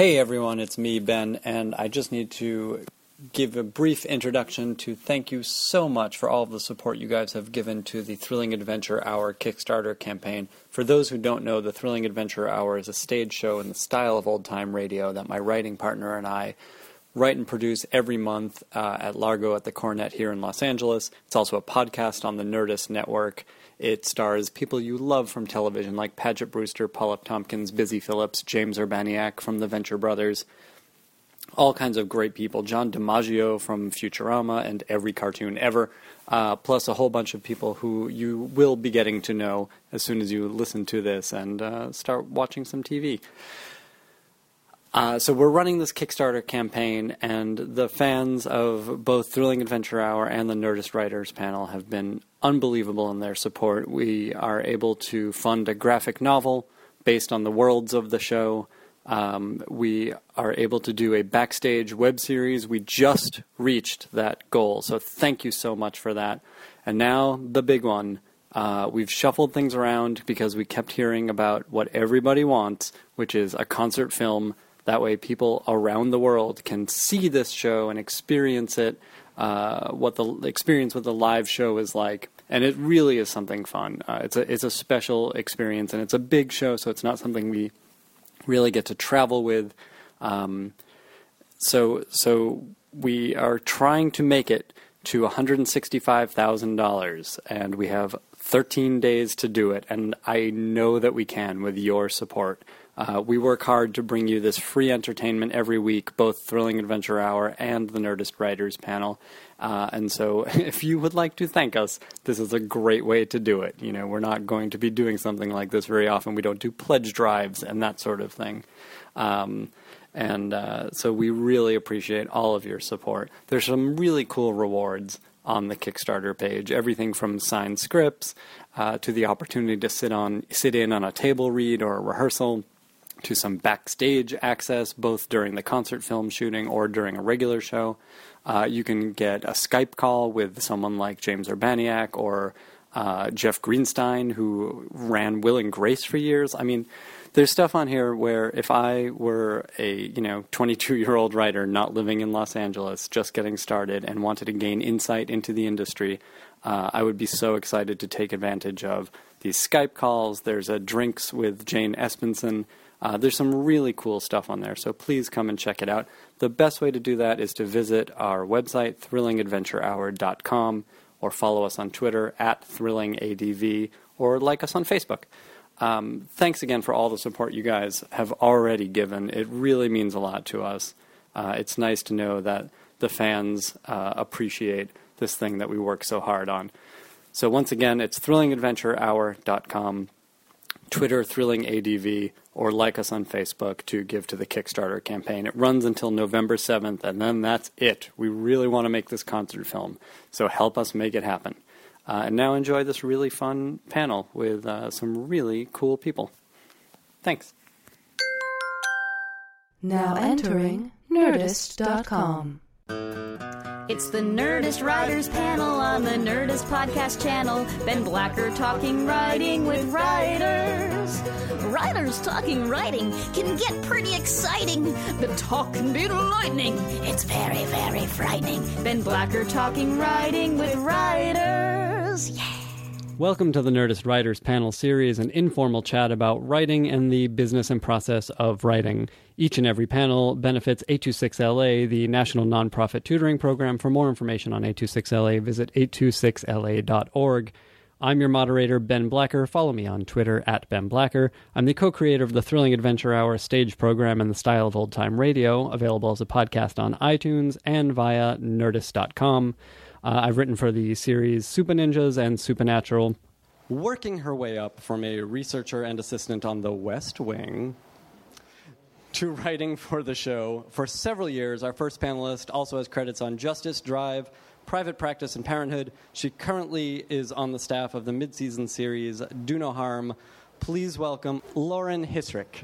Hey everyone, it's me, Ben, and I just need to give a brief introduction to thank you so much for all of the support you guys have given to the Thrilling Adventure Hour Kickstarter campaign. For those who don't know, the Thrilling Adventure Hour is a stage show in the style of old time radio that my writing partner and I write and produce every month uh, at Largo at the Coronet here in Los Angeles. It's also a podcast on the Nerdist Network. It stars people you love from television like Paget Brewster, Paul F. Tompkins, Busy Phillips, James Urbaniak from the Venture Brothers, all kinds of great people. John DiMaggio from Futurama and every cartoon ever, uh, plus a whole bunch of people who you will be getting to know as soon as you listen to this and uh, start watching some TV. Uh, so we're running this Kickstarter campaign, and the fans of both Thrilling Adventure Hour and the Nerdist Writers panel have been unbelievable in their support. We are able to fund a graphic novel based on the worlds of the show. Um, we are able to do a backstage web series. We just reached that goal, so thank you so much for that. And now the big one. Uh, we've shuffled things around because we kept hearing about what everybody wants, which is a concert film that way, people around the world can see this show and experience it, uh, what the experience what the live show is like. And it really is something fun. Uh, it's a it's a special experience, and it's a big show, so it's not something we really get to travel with. Um, so so we are trying to make it to $165,000 and we have 13 days to do it and I know that we can with your support. Uh, we work hard to bring you this free entertainment every week, both Thrilling Adventure Hour and the Nerdist Writers panel. Uh, and so, if you would like to thank us, this is a great way to do it. You know, we're not going to be doing something like this very often. We don't do pledge drives and that sort of thing. Um, and uh, so, we really appreciate all of your support. There's some really cool rewards on the Kickstarter page. Everything from signed scripts uh, to the opportunity to sit on sit in on a table read or a rehearsal to some backstage access, both during the concert film shooting or during a regular show. Uh, you can get a Skype call with someone like James Urbaniak or uh, Jeff Greenstein, who ran Will and Grace for years. I mean, there's stuff on here where if I were a you know 22 year old writer not living in Los Angeles, just getting started, and wanted to gain insight into the industry, uh, I would be so excited to take advantage of these Skype calls. There's a drinks with Jane Espenson uh, there's some really cool stuff on there, so please come and check it out. The best way to do that is to visit our website, thrillingadventurehour.com, or follow us on Twitter at thrillingadv, or like us on Facebook. Um, thanks again for all the support you guys have already given. It really means a lot to us. Uh, it's nice to know that the fans uh, appreciate this thing that we work so hard on. So once again, it's thrillingadventurehour.com, Twitter thrillingadv, or like us on Facebook to give to the Kickstarter campaign. It runs until November 7th, and then that's it. We really want to make this concert film, so help us make it happen. Uh, and now enjoy this really fun panel with uh, some really cool people. Thanks. Now entering Nerdist.com. It's the Nerdist Writers Panel on the Nerdist Podcast Channel. Ben Blacker talking writing with writers. Writers talking writing can get pretty exciting. The talk can be lightning. It's very, very frightening. Ben Blacker talking writing with writers. Yeah. Welcome to the Nerdist Writers Panel Series, an informal chat about writing and the business and process of writing. Each and every panel benefits 826LA, the national nonprofit tutoring program. For more information on 826LA, visit 826LA.org. I'm your moderator, Ben Blacker. Follow me on Twitter at Ben Blacker. I'm the co creator of the Thrilling Adventure Hour stage program in the style of old time radio, available as a podcast on iTunes and via nerdist.com. Uh, I've written for the series Supah Ninjas and Supernatural. Working her way up from a researcher and assistant on The West Wing to writing for the show for several years, our first panelist also has credits on Justice, Drive, Private Practice, and Parenthood. She currently is on the staff of the mid-season series Do No Harm. Please welcome Lauren Hissrich.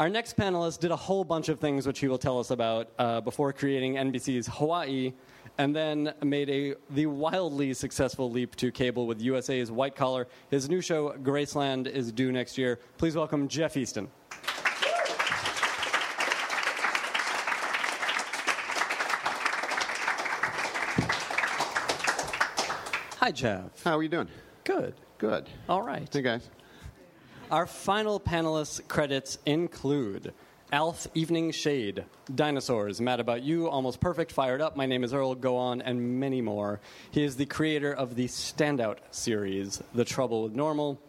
Our next panelist did a whole bunch of things which he will tell us about uh, before creating NBC's Hawaii and then made a the wildly successful leap to cable with USA's White Collar. His new show, Graceland, is due next year. Please welcome Jeff Eastin. Hi, Jeff. How are you doing? Good. Good. All right. Hey, guys. Our final panelists' credits include Alf Evening Shade, Dinosaurs, Mad About You, Almost Perfect, Fired Up, My Name is Earl, Go On, and many more. He is the creator of the Standout series, The Trouble with Normal.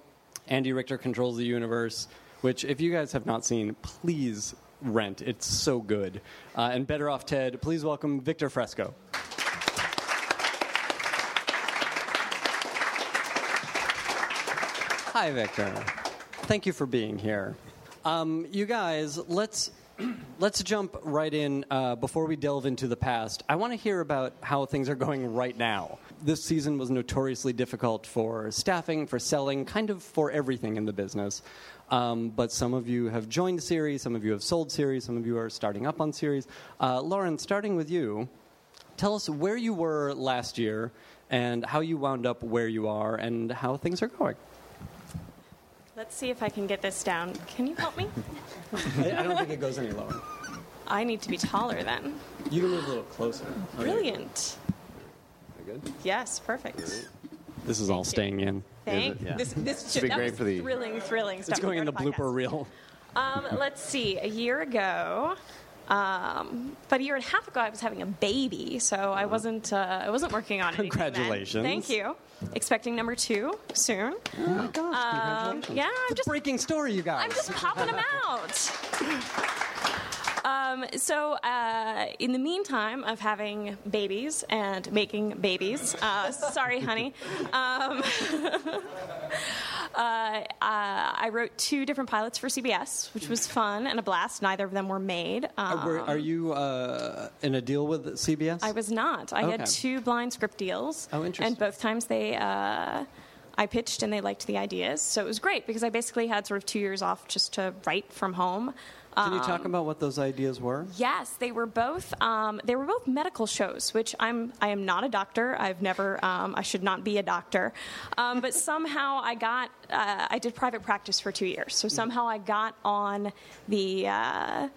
Andy Richter controls the universe, which, if you guys have not seen, please rent. It's so good. Uh, and Better Off Ted, please welcome Victor Fresco. Hi, Victor. Thank you for being here. Um, you guys, let's let's jump right in uh, before we delve into the past. I want to hear about how things are going right now. This season was notoriously difficult for staffing, for selling, kind of for everything in the business. Um, but some of you have joined series, some of you have sold series, some of you are starting up on series. Uh, Lauren, starting with you, tell us where you were last year and how you wound up where you are and how things are going. Let's see if I can get this down. Can you help me? I, I don't think it goes any lower. I need to be taller then. You can move a little closer. Brilliant. Good. Yes, perfect. This is all staying in. Thank. Yeah. This this be should, that great for the- thrilling, thrilling stuff. It's going in the podcast. blooper reel. Um, let's see. A year ago, um, about a year and a half ago, I was having a baby, so I wasn't uh, I wasn't working on anything. then. Congratulations. Thank you. Expecting number two soon. Oh my gosh, um, congratulations. yeah, I'm It's a just- breaking story, you guys. I'm just popping them out. Um, so, uh, in the meantime of having babies and making babies, uh, sorry, honey, um, uh, uh, I wrote two different pilots for CBS, which was fun and a blast. Neither of them were made. Are, Um, are you uh, in a deal with CBS? I was not. I Okay. had two blind script deals. Oh, interesting. And both times they, uh, I pitched and they liked the ideas. So it was great because I basically had sort of two years off just to write from home. Can you Um, talk about what those ideas were? Yes, they were both. Um, they were both medical shows, which I'm. I am not a doctor. I've never. Um, I should not be a doctor. Um, but somehow I got. Uh, I did private practice for two years, so somehow I got on the. Uh,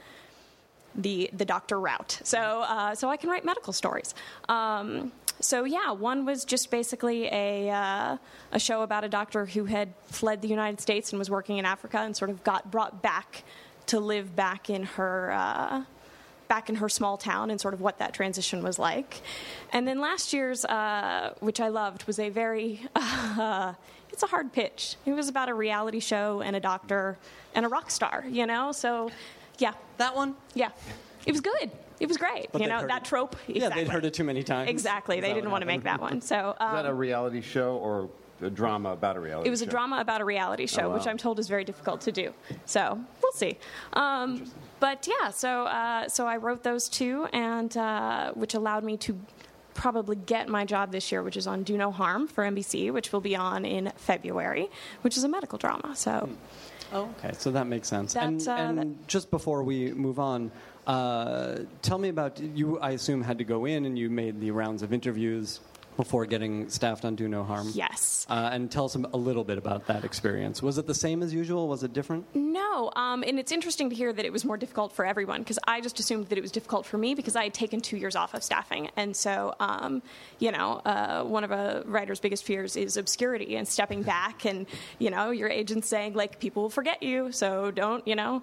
the the doctor route, so uh, so I can write medical stories. Um, so yeah, one was just basically a uh, a show about a doctor who had fled the United States and was working in Africa and sort of got brought back to live back in her. Uh, back in her small town and sort of what that transition was like. And then last year's, uh, which I loved, was a very, uh, it's a hard pitch. It was about a reality show and a doctor and a rock star, you know? So, yeah, That one? yeah. It was good. It was great. But you know, that it. trope. Yeah, they'd heard it too many times. Exactly. Is They didn't what want to make that one. So, Is that a um, reality show or a drama about a reality it was a drama about a reality show, Oh, wow. which I'm told is very difficult to do. So we'll see. Um, but yeah, so uh, so I wrote those two, and uh, which allowed me to probably get my job this year, which is on Do No Harm for NBC, which will be on in February, which is a medical drama. So Oh, okay. So that makes sense. That, and uh, and that- just before we move on, uh, tell me about you. I assume had to go in and you made the rounds of interviews before getting staffed on Do No Harm. yes. Uh, and tell us a little bit about that experience. Was it the same as usual? Was it different? No, um, and it's interesting to hear that it was more difficult for everyone because I just assumed that it was difficult for me because I had taken two years off of staffing, and so um, you know, uh, one of a writer's biggest fears is obscurity and stepping back, and you know, your agent saying like people will forget you, so don't, you know.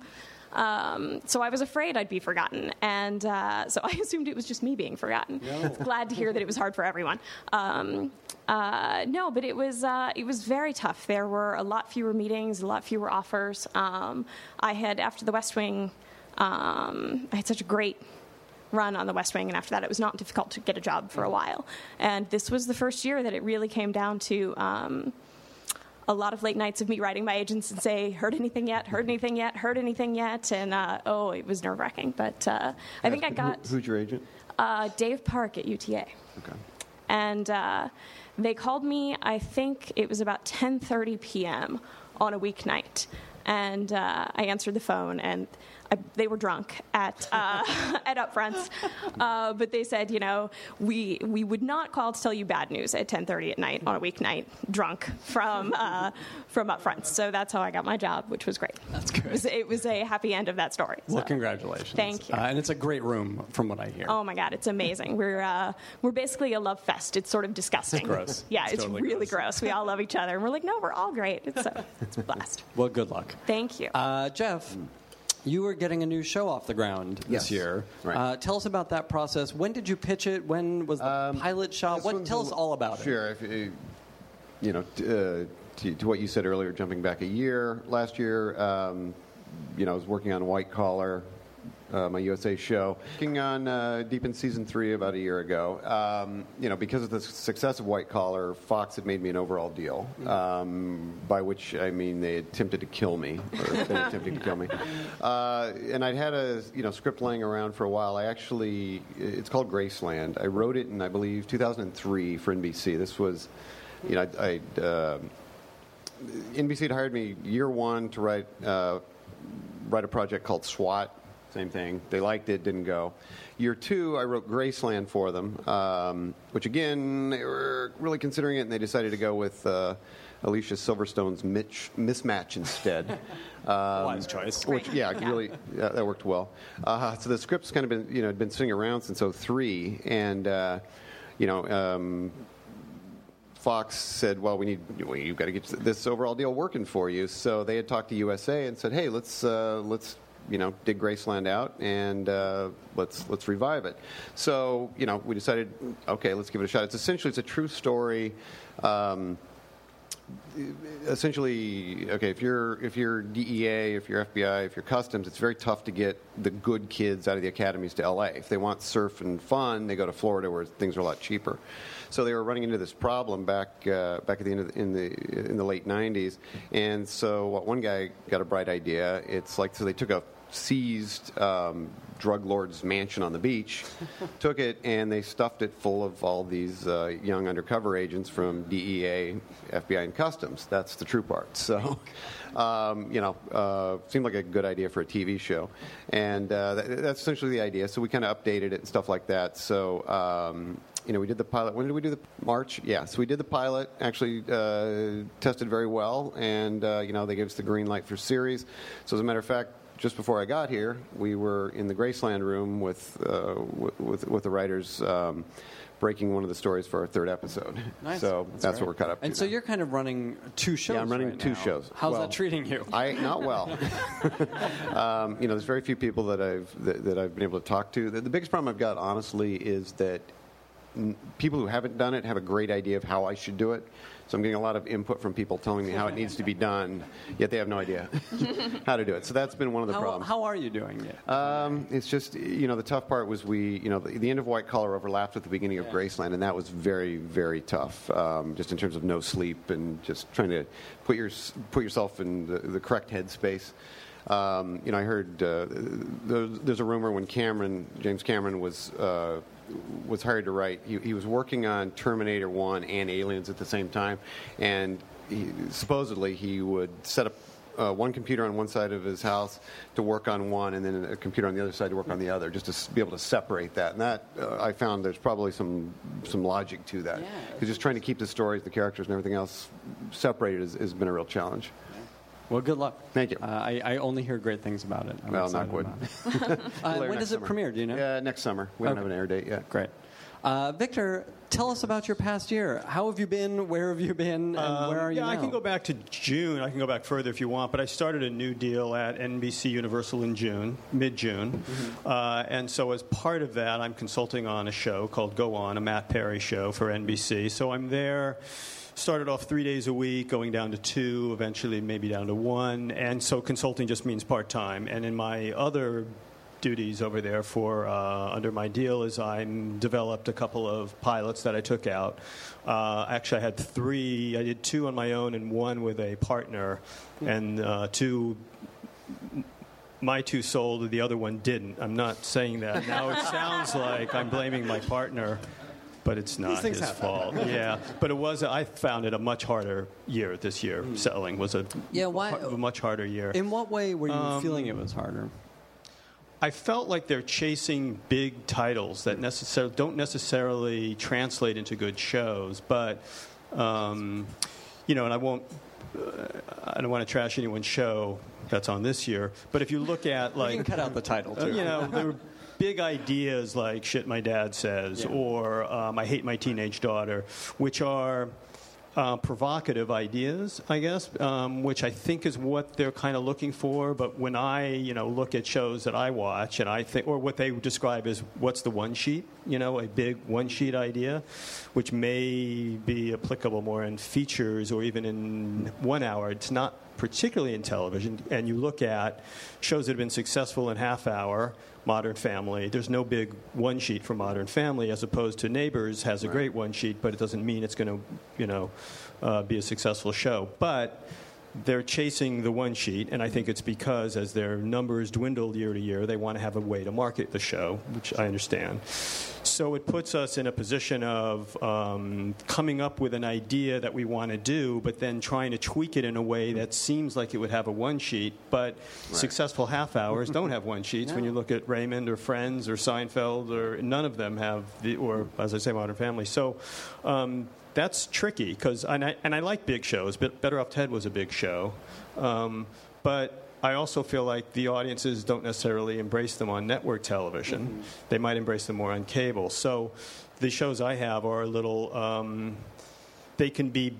Um, so I was afraid I'd be forgotten, and uh, so I assumed it was just me being forgotten. Glad to hear that it was hard for everyone. Um, uh, no, but it was uh, it was very tough. There were a lot fewer meetings, a lot fewer offers. Um, I had after the West Wing, um, I had such a great run on the West Wing, and after that, it was not difficult to get a job for a while. And this was the first year that it really came down to. A lot of late nights of me writing my agents and say, "Heard anything yet? Heard anything yet? Heard anything yet?" And uh, oh, it was nerve wracking. But uh, I think I Who- got who's your agent? uh, Dave Park at UTA, Okay. and uh, they called me. I think it was about 10:30 p.m. on a weeknight, and uh, I answered the phone, and I, they were drunk at uh, at upfronts, uh, but they said, you know, we we would not call to tell you bad news at 10:30 at night on a weeknight, drunk from uh, from upfronts. So that's how I got my job, which was great. That's good. It was, it was a happy end of that story. Well, so. congratulations. Thank you. Uh, and it's a great room, from what I hear. Oh my God, it's amazing. We're uh, we're basically a love fest. It's sort of disgusting. It's gross. Yeah, It's it's, totally really gross. gross. We all love each other, and we're like, no, we're all great. It's a, it's a blast. Well, good luck. Thank you. Uh, Jeff, you were getting a new show off the ground this Yes. year. Right. Uh, tell us about that process. When did you pitch it? When was the pilot shot? What, tell us all about it. Sure. If, you you know, t- uh, to, to what you said earlier, jumping back a year, last year, um, you know, I was working on White Collar, uh, my USA show, working on uh, deep in season three about a year ago. Um, you know, because of the success of White Collar, Fox had made me an overall deal, um, by which I mean they attempted to kill me, or been attempting to kill me. Uh, and I'd had a you know script laying around for a while. I actually, it's called Graceland. I wrote it in I believe 2003 for NBC. This was, you know, I. I uh, NBC had hired me year one to write uh, write a project called SWAT. Same thing. They liked it, didn't go. Year two, I wrote Graceland for them, um, which again they were really considering it, and they decided to go with uh, Alicia Silverstone's Mitch, Miss Match instead. Um, Wise choice. Which, yeah, Yeah. really, yeah, that worked well. Uh, so the script's kind of been, you know, been sitting around since '03, and uh, you know, um, Fox said, "Well, we need well, you've got to get this overall deal working for you." So they had talked to USA and said, "Hey, let's uh, let's you know dig Graceland out and uh, let's let's revive it." So you know we decided, okay, let's give it a shot. It's essentially it's a true story. Um, essentially, okay, if you're if you're DEA, if you're FBI, if you're Customs, it's very tough to get the good kids out of the academies to LA. If they want surf and fun, they go to Florida where things are a lot cheaper. So they were running into this problem back uh, back at the end the, in the in the late '90s, and so what one guy got a bright idea. It's like so they took a seized um, drug lord's mansion on the beach, took it, and they stuffed it full of all these uh, young undercover agents from DEA, FBI, and Customs. That's the true part. So, um, you know, uh, seemed like a good idea for a TV show, and uh, that, that's essentially the idea. So we kind of updated it and stuff like that. So. Um, you know, we did the pilot. When did we do the March? Yeah, so we did the pilot. Actually, uh, tested very well, and uh, you know, they gave us the green light for series. So, as a matter of fact, just before I got here, we were in the Graceland room with uh, with, with, the writers. Um, Breaking one of the stories for our third episode. Nice. So that's, great. what we're caught up with. And so now. you're kind of running two shows. Yeah, I'm running right two now. shows. How's Well, that treating you? I not well. um, you know, there's very few people that I've that, that I've been able to talk to. The, the biggest problem I've got, honestly, is that n- people who haven't done it have a great idea of how I should do it. So I'm getting a lot of input from people telling me how it needs to be done, yet they have no idea how to do it. So that's been one of the how, problems. how are you doing it? Um, it's just you know the tough part was we you know the, the end of White Collar overlapped with the beginning of Graceland, and that was very very tough. Um, just in terms of no sleep and just trying to put your put yourself in the, the correct headspace. Um, you know, I heard uh, there's, there's a rumor when Cameron James Cameron was. Uh, was hired to write. He, he was working on Terminator One and Aliens at the same time, and he, supposedly he would set up uh, one computer on one side of his house to work on one, and then a computer on the other side to work on the other, just to be able to separate that. And that uh, I found there's probably some some logic to that. Yeah. Because just trying to keep the stories, the characters, and everything else separated has, has been a real challenge. Well, good luck. Thank you. Uh, I, I only hear great things about it. I'm Well, excited knock wood. it. Uh, when next does it summer. premiere? Do you know? Yeah, next summer. We don't have an air date yet. Great. Uh, Victor, tell us about your past year. How have you been? Where have you been? And Um, where are you yeah, I can go back to June. I can go back further if you want, but I started a new deal at NBC Universal in June, mid June. Mm-hmm. Uh, and so, as part of that, I'm consulting on a show called Go On, a Matt Perry show for NBC. So I'm there. Started off three days a week, going down to two, eventually maybe down to one. And so consulting just means part time. And in my other duties over there for uh, under my deal is I developed a couple of pilots that I took out. Uh, actually, I had three. I did two on my own and one with a partner, and uh, two. My two sold, the other one didn't. I'm not saying that. Now it sounds like I'm blaming my partner, but it's not things his happen. fault. Yeah, but it was. I found it a much harder year this year. Selling was a Yeah, why- a much harder year. In what way were you Um, feeling it was harder? I felt like they're chasing big titles that necessarily don't necessarily translate into good shows, but um, you know, and I won't. Uh, I don't want to trash anyone's show that's on this year, but if you look at like you can cut out the title uh, too. you know, there were big ideas like "shit my dad says" Yeah. or um, "I hate my teenage daughter," which are uh, provocative ideas, I guess, um, which I think is what they're kind of looking for. But when I, you know, look at shows that I watch, and I think, or what they describe as what's the one sheet, you know, a big one sheet idea, which may be applicable more in features or even in one hour. It's not particularly in television. And you look at shows that have been successful in half hour. Modern Family. There's no big one sheet for Modern Family, as opposed to Neighbors has a great one sheet, but it doesn't mean it's going to, you know, uh, be a successful show. But they're chasing the one sheet, and I think it's because as their numbers dwindle year to year, they want to have a way to market the show, which I understand. So it puts us in a position of um, coming up with an idea that we want to do, but then trying to tweak it in a way that seems like it would have a one sheet, but successful half hours don't have one sheets. When you look at Raymond or Friends or Seinfeld, or none of them have, the, or as I say, Modern Family. So. Um, that's tricky because and I, and I like big shows. But Better Off Ted was a big show, um, but I also feel like the audiences don't necessarily embrace them on network television. They might embrace them more on cable. So the shows I have are a little. Um, they can be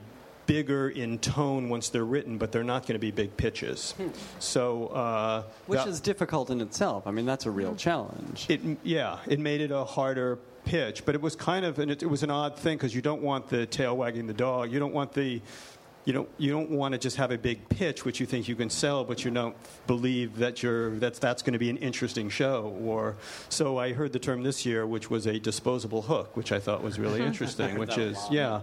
bigger in tone once they're written, but they're not going to be big pitches. So uh, Which that- is difficult in itself. I mean, that's a real challenge. it, yeah, it made it a harder pitch, but it was kind of, and it, it was an odd thing because you don't want the tail wagging the dog. You don't want the, you don't, you don't want to just have a big pitch which you think you can sell, but you don't believe that you're that's that's going to be an interesting show. Or so I heard the term this year, which was a disposable hook, which I thought was really interesting. which is yeah,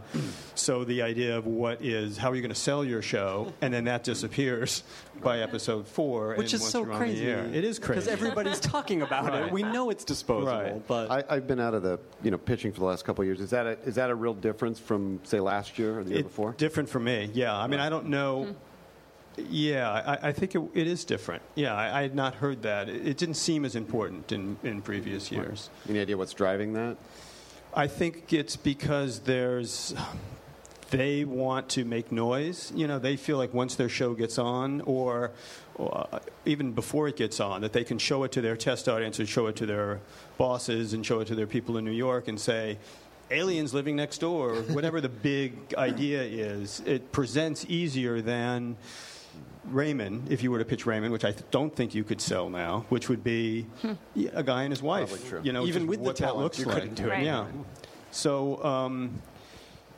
so the idea of what is how are you going to sell your show, and then that disappears by episode four, Which and is once so you're on the crazy. air. It is crazy Because everybody's talking about Right. it. We know it's disposable, Right. but I, I've been out of the you know pitching for the last couple of years. Is that a, is that a real difference from say last year or the year It- before? Different for me, yeah. I mean, I don't know. Hmm. Yeah, I, I think it, it is different. Yeah, I, I had not heard that. It, it didn't seem as important in, in previous years. Any idea what's driving that? I think it's because there's. They want to make noise. You know, they feel like once their show gets on, or, or uh, even before it gets on, that they can show it to their test audience or show it to their bosses and show it to their people in New York and say, aliens living next door, or whatever the big idea is. It presents easier than Raymond, if you were to pitch Raymond, which I th- don't think you could sell now, which would be a guy and his wife. True. You know, Even with the what that talent, looks you like. couldn't do it. Right. Yeah. So um,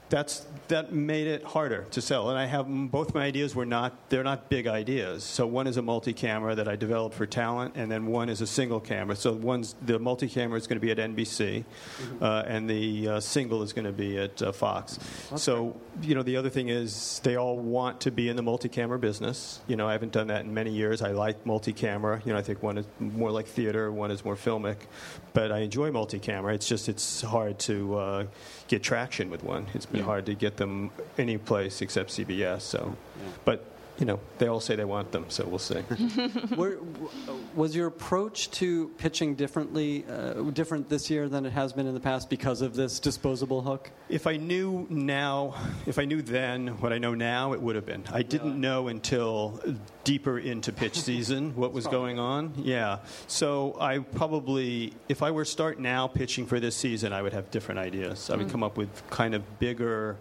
that's that made it harder to sell. And I have both my ideas were not they're not big ideas. So one is a multi-camera that I developed for talent, and then one is a single camera. So one's the multi-camera is going to be at NBC, uh, and the uh, single is going to be at uh, Fox. So you know the other thing is they all want to be in the multi-camera business. You know I haven't done that in many years. I like multi-camera. You know I think one is more like theater, one is more filmic, but I enjoy multi-camera. It's just it's hard to uh, get traction with one. It's been hard to get them any place except CBS. So, but you know they all say they want them, so we'll see. Were, was your approach to pitching differently, uh, different this year than it has been in the past because of this disposable hook? If I knew now, if I knew then what I know now, it would have been. I didn't know until deeper into pitch season what was going on. Yeah. So I probably, if I were to start now pitching for this season, I would have different ideas. I would come up with kind of bigger.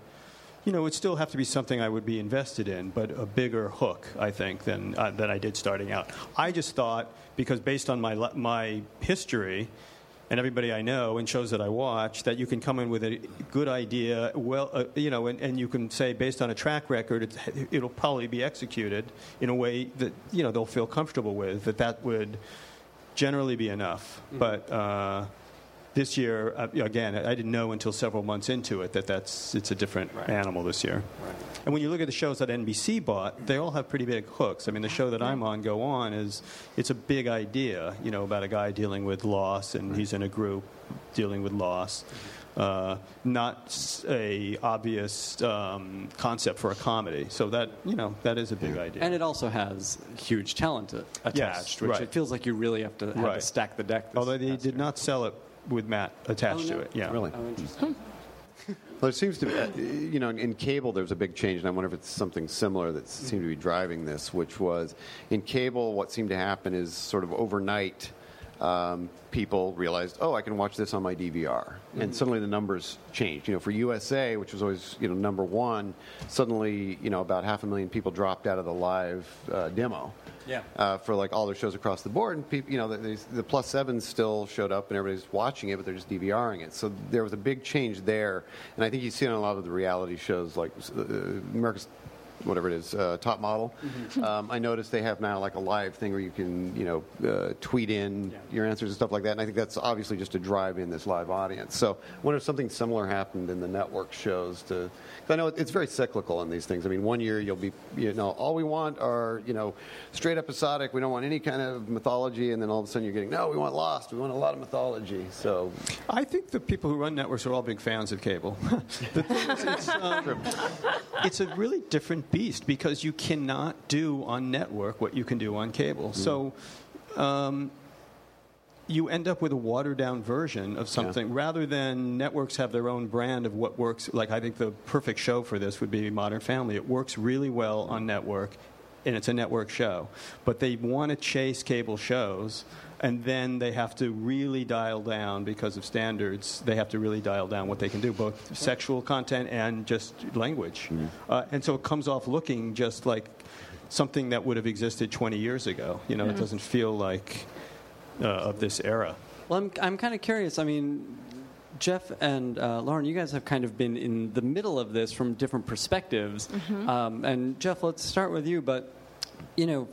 You know, it would still have to be something I would be invested in, but a bigger hook, I think, than uh, than I did starting out. I just thought because based on my my history, and everybody I know and shows that I watch that you can come in with a good idea, well, uh, you know, and, and you can say based on a track record, it's, it'll probably be executed in a way that you know they'll feel comfortable with. That that would generally be enough. But uh, this year, uh, again, I didn't know until several months into it that that's it's a different animal this year. And when you look at the shows that NBC bought, they all have pretty big hooks. I mean, the show that I'm on, Go On, is it's a big idea, you know, about a guy dealing with loss, and he's in a group dealing with loss. uh, not a obvious um, concept for a comedy. So that you know that is a big idea. And it also has huge talent a- attached, which right. it feels like you really have to, have to stack the deck. This Although they did year. not sell it with Matt attached Oh, no? to it. Yeah, Really? Oh, interesting. Well, it seems to be, uh, you know, in cable there's a big change, and I wonder if it's something similar that seemed to be driving this, which was in cable, what seemed to happen is sort of overnight, um, people realized, oh, I can watch this on my DVR, and suddenly the numbers changed. You know, for USA, which was always you know number one, suddenly you know about half a million people dropped out of the live uh, demo. Yeah. Uh, for like all their shows across the board, and people, you know, the, the, the plus sevens still showed up, and everybody's watching it, but they're just DVRing it. So there was a big change there, and I think you see it on a lot of the reality shows, like uh, America's, whatever it is, uh, Top Model. Um, I noticed they have now like a live thing where you can, you know, uh, tweet in your answers and stuff like that, and I think that's obviously just to drive in this live audience. So I wonder if something similar happened in the network shows to. 'cause I know it's very cyclical in these things. I mean, one year you'll be, you know, all we want are, you know, straight episodic. We don't want any kind of mythology, and then all of a sudden you're getting, no, we want Lost. We want a lot of mythology. So I think the people who run networks are all big fans of cable. the thing is, it's, um, it's a really different beast because you cannot do on network what you can do on cable. So. Um, you end up with a watered down version of something rather than networks have their own brand of what works. Like, I think the perfect show for this would be Modern Family. It works really well on network, and it's a network show. But they want to chase cable shows, and then they have to really dial down because of standards. They have to really dial down what they can do, both sexual content and just language. Uh, and so it comes off looking just like something that would have existed 20 years ago. You know, it doesn't feel like uh, of this era. Well, I'm, I'm kind of curious. I mean, Jeff and uh, Lauren, you guys have kind of been in the middle of this from different perspectives. Um, and Jeff, let's start with you. But, you know,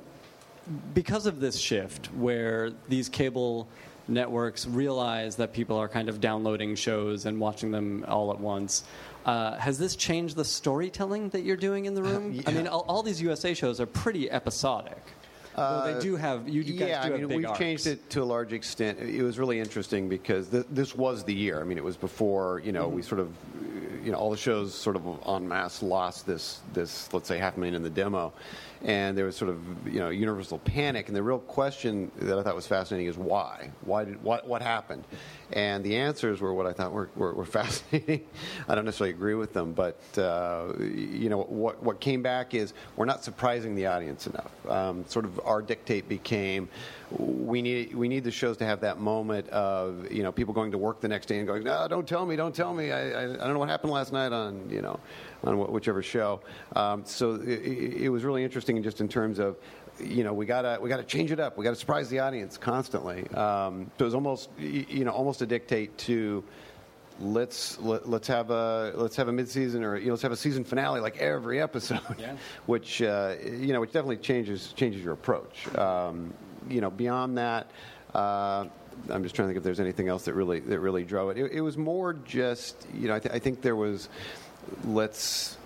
because of this shift where these cable networks realize that people are kind of downloading shows and watching them all at once, uh, has this changed the storytelling that you're doing in the room? I mean, all, all these USA shows are pretty episodic. Though they do have you guys yeah, do I mean, we've arcs. changed it to a large extent. It was really interesting because th- this was the year. I mean, it was before you know we Mm-hmm. sort of, you know, all the shows sort of en masse lost this this let's say half million in the demo, and there was sort of you know universal panic. And the real question that I thought was fascinating is why? Why did what what happened? And the answers were what I thought were, were, were fascinating. I don't necessarily agree with them, but uh, you know what what came back is we're not surprising the audience enough. Um, sort of our dictate became we need we need the shows to have that moment of you know people going to work the next day and going no don't tell me don't tell me I, I, I don't know what happened last night on you know on whichever show. Um, so it, it it was really interesting just in terms of you know we gotta we gotta change it up. We gotta surprise the audience constantly. Um, so it was almost you know almost a dictate to let's let, let's have a let's have a midseason or you know, let's have a season finale like every episode, Yeah. which uh, you know which definitely changes changes your approach. Um, you know beyond that. Uh, I'm just trying to think if there's anything else that really that really drove it. It, it was more just you know I, th- I think there was let's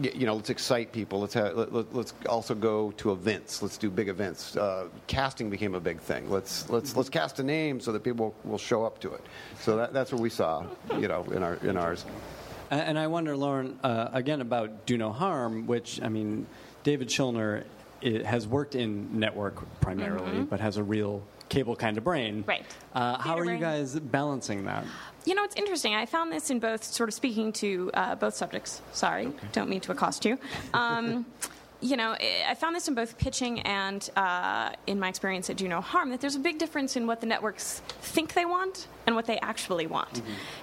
you know, let's excite people. Let's have, let, let, let's also go to events. Let's do big events. Uh, casting became a big thing. Let's let's let's cast a name so that people will show up to it. So that, that's what we saw, you know, in our in ours. And and I wonder, Lauren, uh, again about Do No Harm, which I mean, David Schulner i has worked in network primarily, but has a real cable kind of brain. Right. Uh, how are you guys balancing that? You know, it's interesting. I found this in both, sort of speaking to uh, both subjects. Sorry, don't mean to accost you. Um, you know, I I found this in both pitching and uh, in my experience at Do No Harm that there's a big difference in what the networks think they want and what they actually want.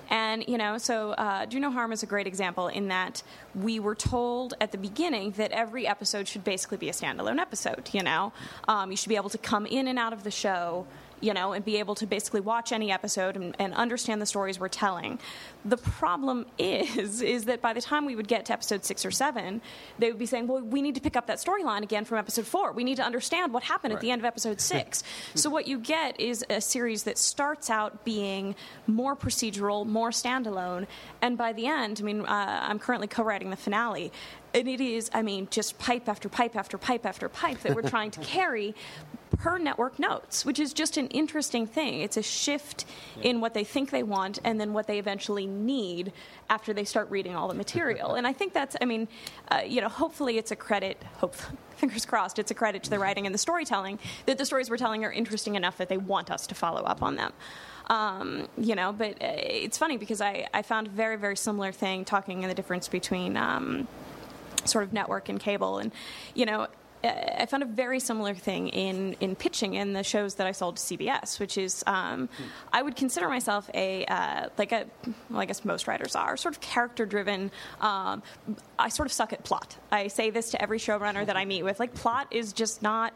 And, you know, so uh, Do No Harm is a great example in that we were told at the beginning that every episode should basically be a standalone episode, you know? Um, you should be able to come in and out of the show you know, and be able to basically watch any episode and, and understand the stories we're telling. The problem is, is that by the time we would get to episode six or seven, they would be saying, "Well, we need to pick up that storyline again from episode four. We need to understand what happened at the end of episode six. so what you get is a series that starts out being more procedural, more standalone, and by the end, I mean, uh, I'm currently co-writing the finale. And it is, I mean, just pipe after pipe after pipe after pipe that we're trying to carry per network notes, which is just an interesting thing. It's a shift in what they think they want and then what they eventually need after they start reading all the material. and I think that's, I mean, uh, you know, hopefully it's a credit, hope, fingers crossed, it's a credit to the writing and the storytelling that the stories we're telling are interesting enough that they want us to follow up on them. Um, you know, but uh, it's funny because I, I found a very, very similar thing talking in the difference between um, sort of network and cable. And, you know, I found a very similar thing in, in pitching in the shows that I sold to CBS, which is um, I would consider myself a uh, like a well, I guess most writers are sort of character driven. Um, I sort of suck at plot. I say this to every showrunner that I meet with. Like plot is just not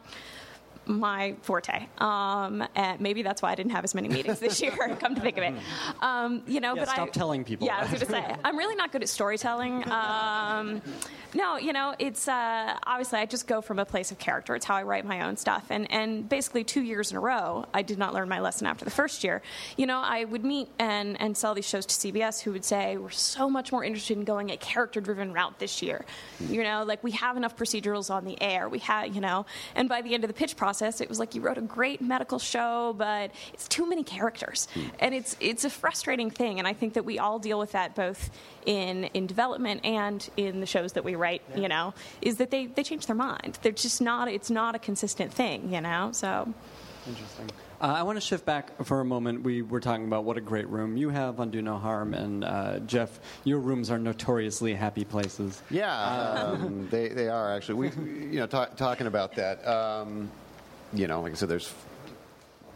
my forte. Um, and maybe that's why I didn't have as many meetings this year. come to think of it, um, you know. Yeah, but stop I, telling people. Yeah, I was going to say I'm really not good at storytelling. Um, no, you know, it's uh, obviously I just go from a place of character. It's how I write my own stuff, and and basically two years in a row, I did not learn my lesson after the first year. You know, I would meet and and sell these shows to CBS, who would say we're so much more interested in going a character-driven route this year. You know, like we have enough procedurals on the air. We have, you know, and by the end of the pitch process, it was like you wrote a great medical show, but it's too many characters, and it's it's a frustrating thing. And I think that we all deal with that both in in development and in the shows that we write. You know, is that they they change their mind. They're just not. It's not a consistent thing. You know, so. Interesting. Uh, I want to shift back for a moment. We were talking about what a great room you have on Do No Harm, and uh, Jeff, your rooms are notoriously happy places. Yeah, um, they, they are actually. We, you know, ta- talking about that. Um, you know, like I said, there's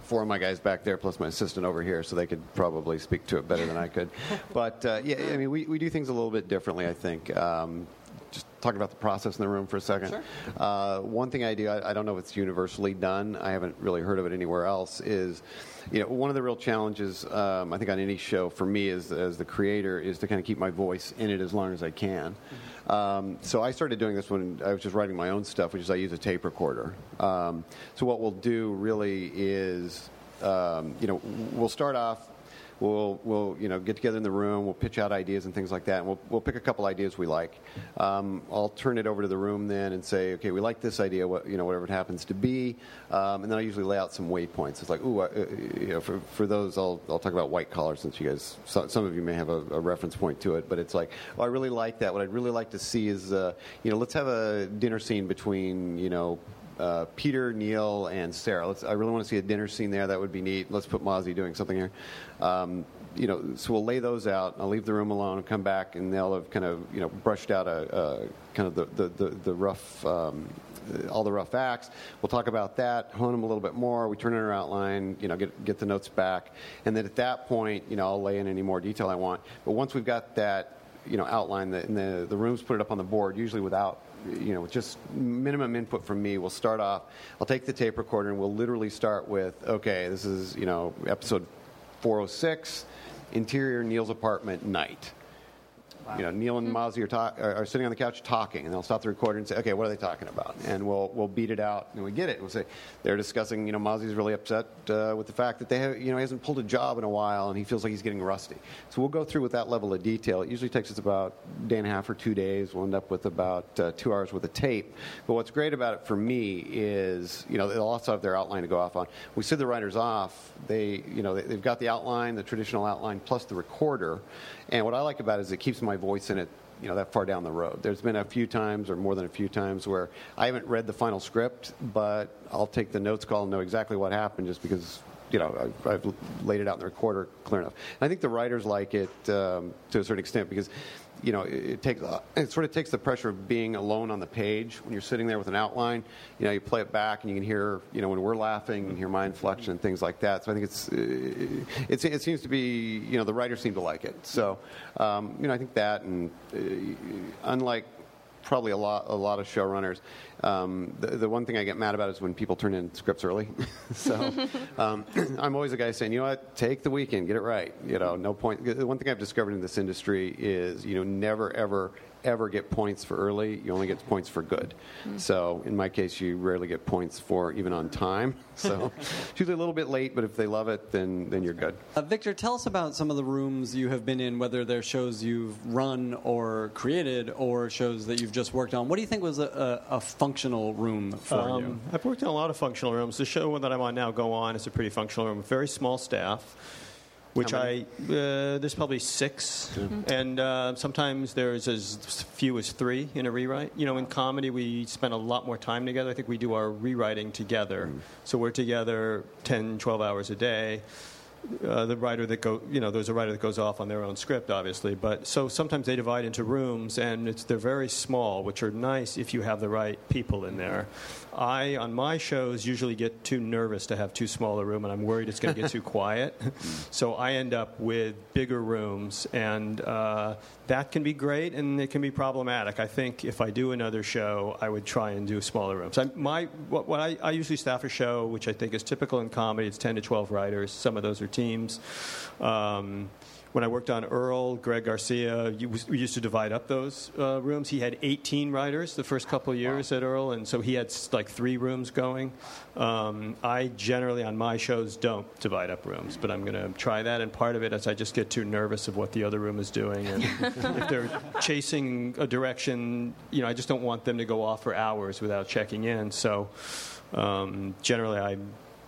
four of my guys back there plus my assistant over here, so they could probably speak to it better than I could. But uh, yeah, I mean, we, we do things a little bit differently, I think. Um, just talking about the process in the room for a second. Sure. Uh, one thing I do, I, I don't know if it's universally done. I haven't really heard of it anywhere else. Is you know one of the real challenges um, I think on any show for me as as the creator is to kind of keep my voice in it as long as I can. Um, so I started doing this when I was just writing my own stuff, which is I use a tape recorder. Um, so what we'll do really is, um, you know, we'll start off. We'll, we'll you know get together in the room. We'll pitch out ideas and things like that. And we'll, we'll pick a couple ideas we like. Um, I'll turn it over to the room then and say, okay, we like this idea. What you know, whatever it happens to be. Um, and then I usually lay out some waypoints. It's like, ooh, uh, you know, for, for those, I'll, I'll talk about white collar since you guys, some, some of you may have a, a reference point to it. But it's like, oh, I really like that. What I'd really like to see is, uh, you know, let's have a dinner scene between, you know, uh, Peter, Neal, and Sarah. Let's, I really want to see a dinner scene there. That would be neat. Let's put Mozzie doing something here. Um, you know, so we'll lay those out. I'll leave the room alone come back, and they'll have kind of, you know, brushed out a, a kind of the the, the, the rough. Um, all the rough acts. We'll talk about that, hone them a little bit more. We turn in our outline, you know, get, get the notes back. And then at that point, you know, I'll lay in any more detail I want. But once we've got that, you know, outline, the, the, the rooms put it up on the board, usually without you know, just minimum input from me. We'll start off. I'll take the tape recorder and we'll literally start with, okay, this is you know episode 406, interior Neal's apartment night. You know, Neal and Mozzie are, talk, are, are sitting on the couch talking, and they'll stop the recorder and say, "Okay, what are they talking about?" And we'll we'll beat it out, and we get it. And we'll say they're discussing. You know, Mozzie's really upset uh, with the fact that they have, you know he hasn't pulled a job in a while, and he feels like he's getting rusty. So we'll go through with that level of detail. It usually takes us about a day and a half or two days. We'll end up with about uh, two hours worth of tape. But what's great about it for me is, you know, they'll also have their outline to go off on. We send the writers off. They, you know, they, they've got the outline, the traditional outline, plus the recorder. And what I like about it is it keeps my voice in it you know that far down the road. There's been a few times, or more than a few times, where I haven't read the final script, but I'll take the notes call and know exactly what happened just because you know I've, I've laid it out in the recorder clear enough. And I think the writers like it um, to a certain extent because you know, it, it takes it sort of takes the pressure of being alone on the page when you're sitting there with an outline. You know, you play it back and you can hear, you know, when we're laughing, can hear my inflection and things like that. So I think it's uh, it's it seems to be, you know, the writers seem to like it. So, um, you know, I think that and uh, unlike probably a lot a lot of showrunners. Um, the, the one thing I get mad about is when people turn in scripts early. so um, I'm always a guy saying, you know what, take the weekend, get it right. You know, no point. The one thing I've discovered in this industry is, you know, never ever ever get points for early. You only get points for good. So in my case, you rarely get points for even on time. So it's usually a little bit late, but if they love it, then then you're good. Uh, Victor, tell us about some of the rooms you have been in, whether they're shows you've run or created, or shows that you've just worked on. What do you think was a, a, a functional room for you? Um, I've worked in a lot of functional rooms. The show that I'm on now, Go On, is a pretty functional room. Very small staff, which I uh, there's probably six, and uh, sometimes there's as few as three in a rewrite. You know, in comedy we spend a lot more time together. I think we do our rewriting together, so we're together 10, 12 hours a day. Uh, the writer that go, you know, there's a writer that goes off on their own script, obviously. But so sometimes they divide into rooms, and it's, they're very small, which are nice if you have the right people in there. I, on my shows, usually get too nervous to have too small a room, and I'm worried it's going to get too quiet. So I end up with bigger rooms, and uh, that can be great, and it can be problematic. I think if I do another show, I would try and do smaller rooms. I, my, what, what I, I usually staff a show, which I think is typical in comedy. It's 10 to 12 writers. Some of those are teams. Um, when I worked on Earl, Greg Garcia, we used to divide up those uh, rooms. He had 18 writers the first couple of years at Earl, and so he had like three rooms going. Um, I generally, on my shows, don't divide up rooms, but I'm going to try that. And part of it is I just get too nervous of what the other room is doing. And if they're chasing a direction, you know, I just don't want them to go off for hours without checking in. So um, generally, I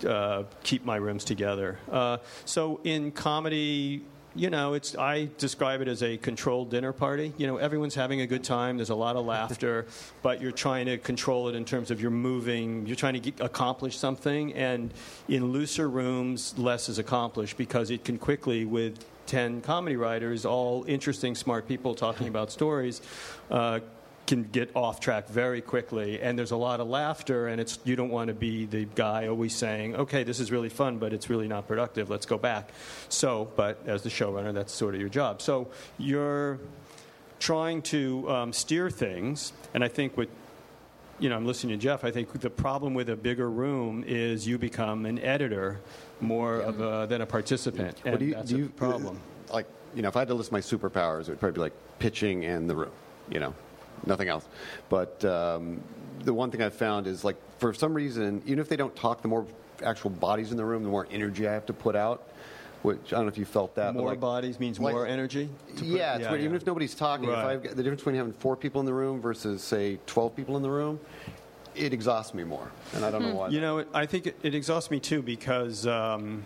uh, keep my rooms together. Uh, so in comedy, you know, it's I describe it as a controlled dinner party. You know, everyone's having a good time. There's a lot of laughter, but you're trying to control it in terms of you're moving. You're trying to get, accomplish something, and in looser rooms, less is accomplished because it can quickly with. 10 comedy writers, all interesting, smart people talking about stories, uh, can get off track very quickly and there's a lot of laughter and it's you don't want to be the guy always saying okay this is really fun but it's really not productive let's go back so but as the showrunner that's sort of your job so you're trying to um, steer things and i think what you know, I'm listening to Jeff. I think the problem with a bigger room is you become an editor more of a, than a participant, and What do you- that's do a problem. Like, you know, if I had to list my superpowers, it would probably be like pitching and the room, you know, nothing else. But um, the one thing I've found is like, for some reason, even if they don't talk, the more actual bodies in the room, the more energy I have to put out. Which I don't know if you felt that. but more like, bodies means like- more energy. to put- yeah, it's weird. even if nobody's talking, if I've got, the difference between having four people in the room versus say twelve people in the room, it exhausts me more, and I don't know why. You know, it, I think it, it exhausts me too because um,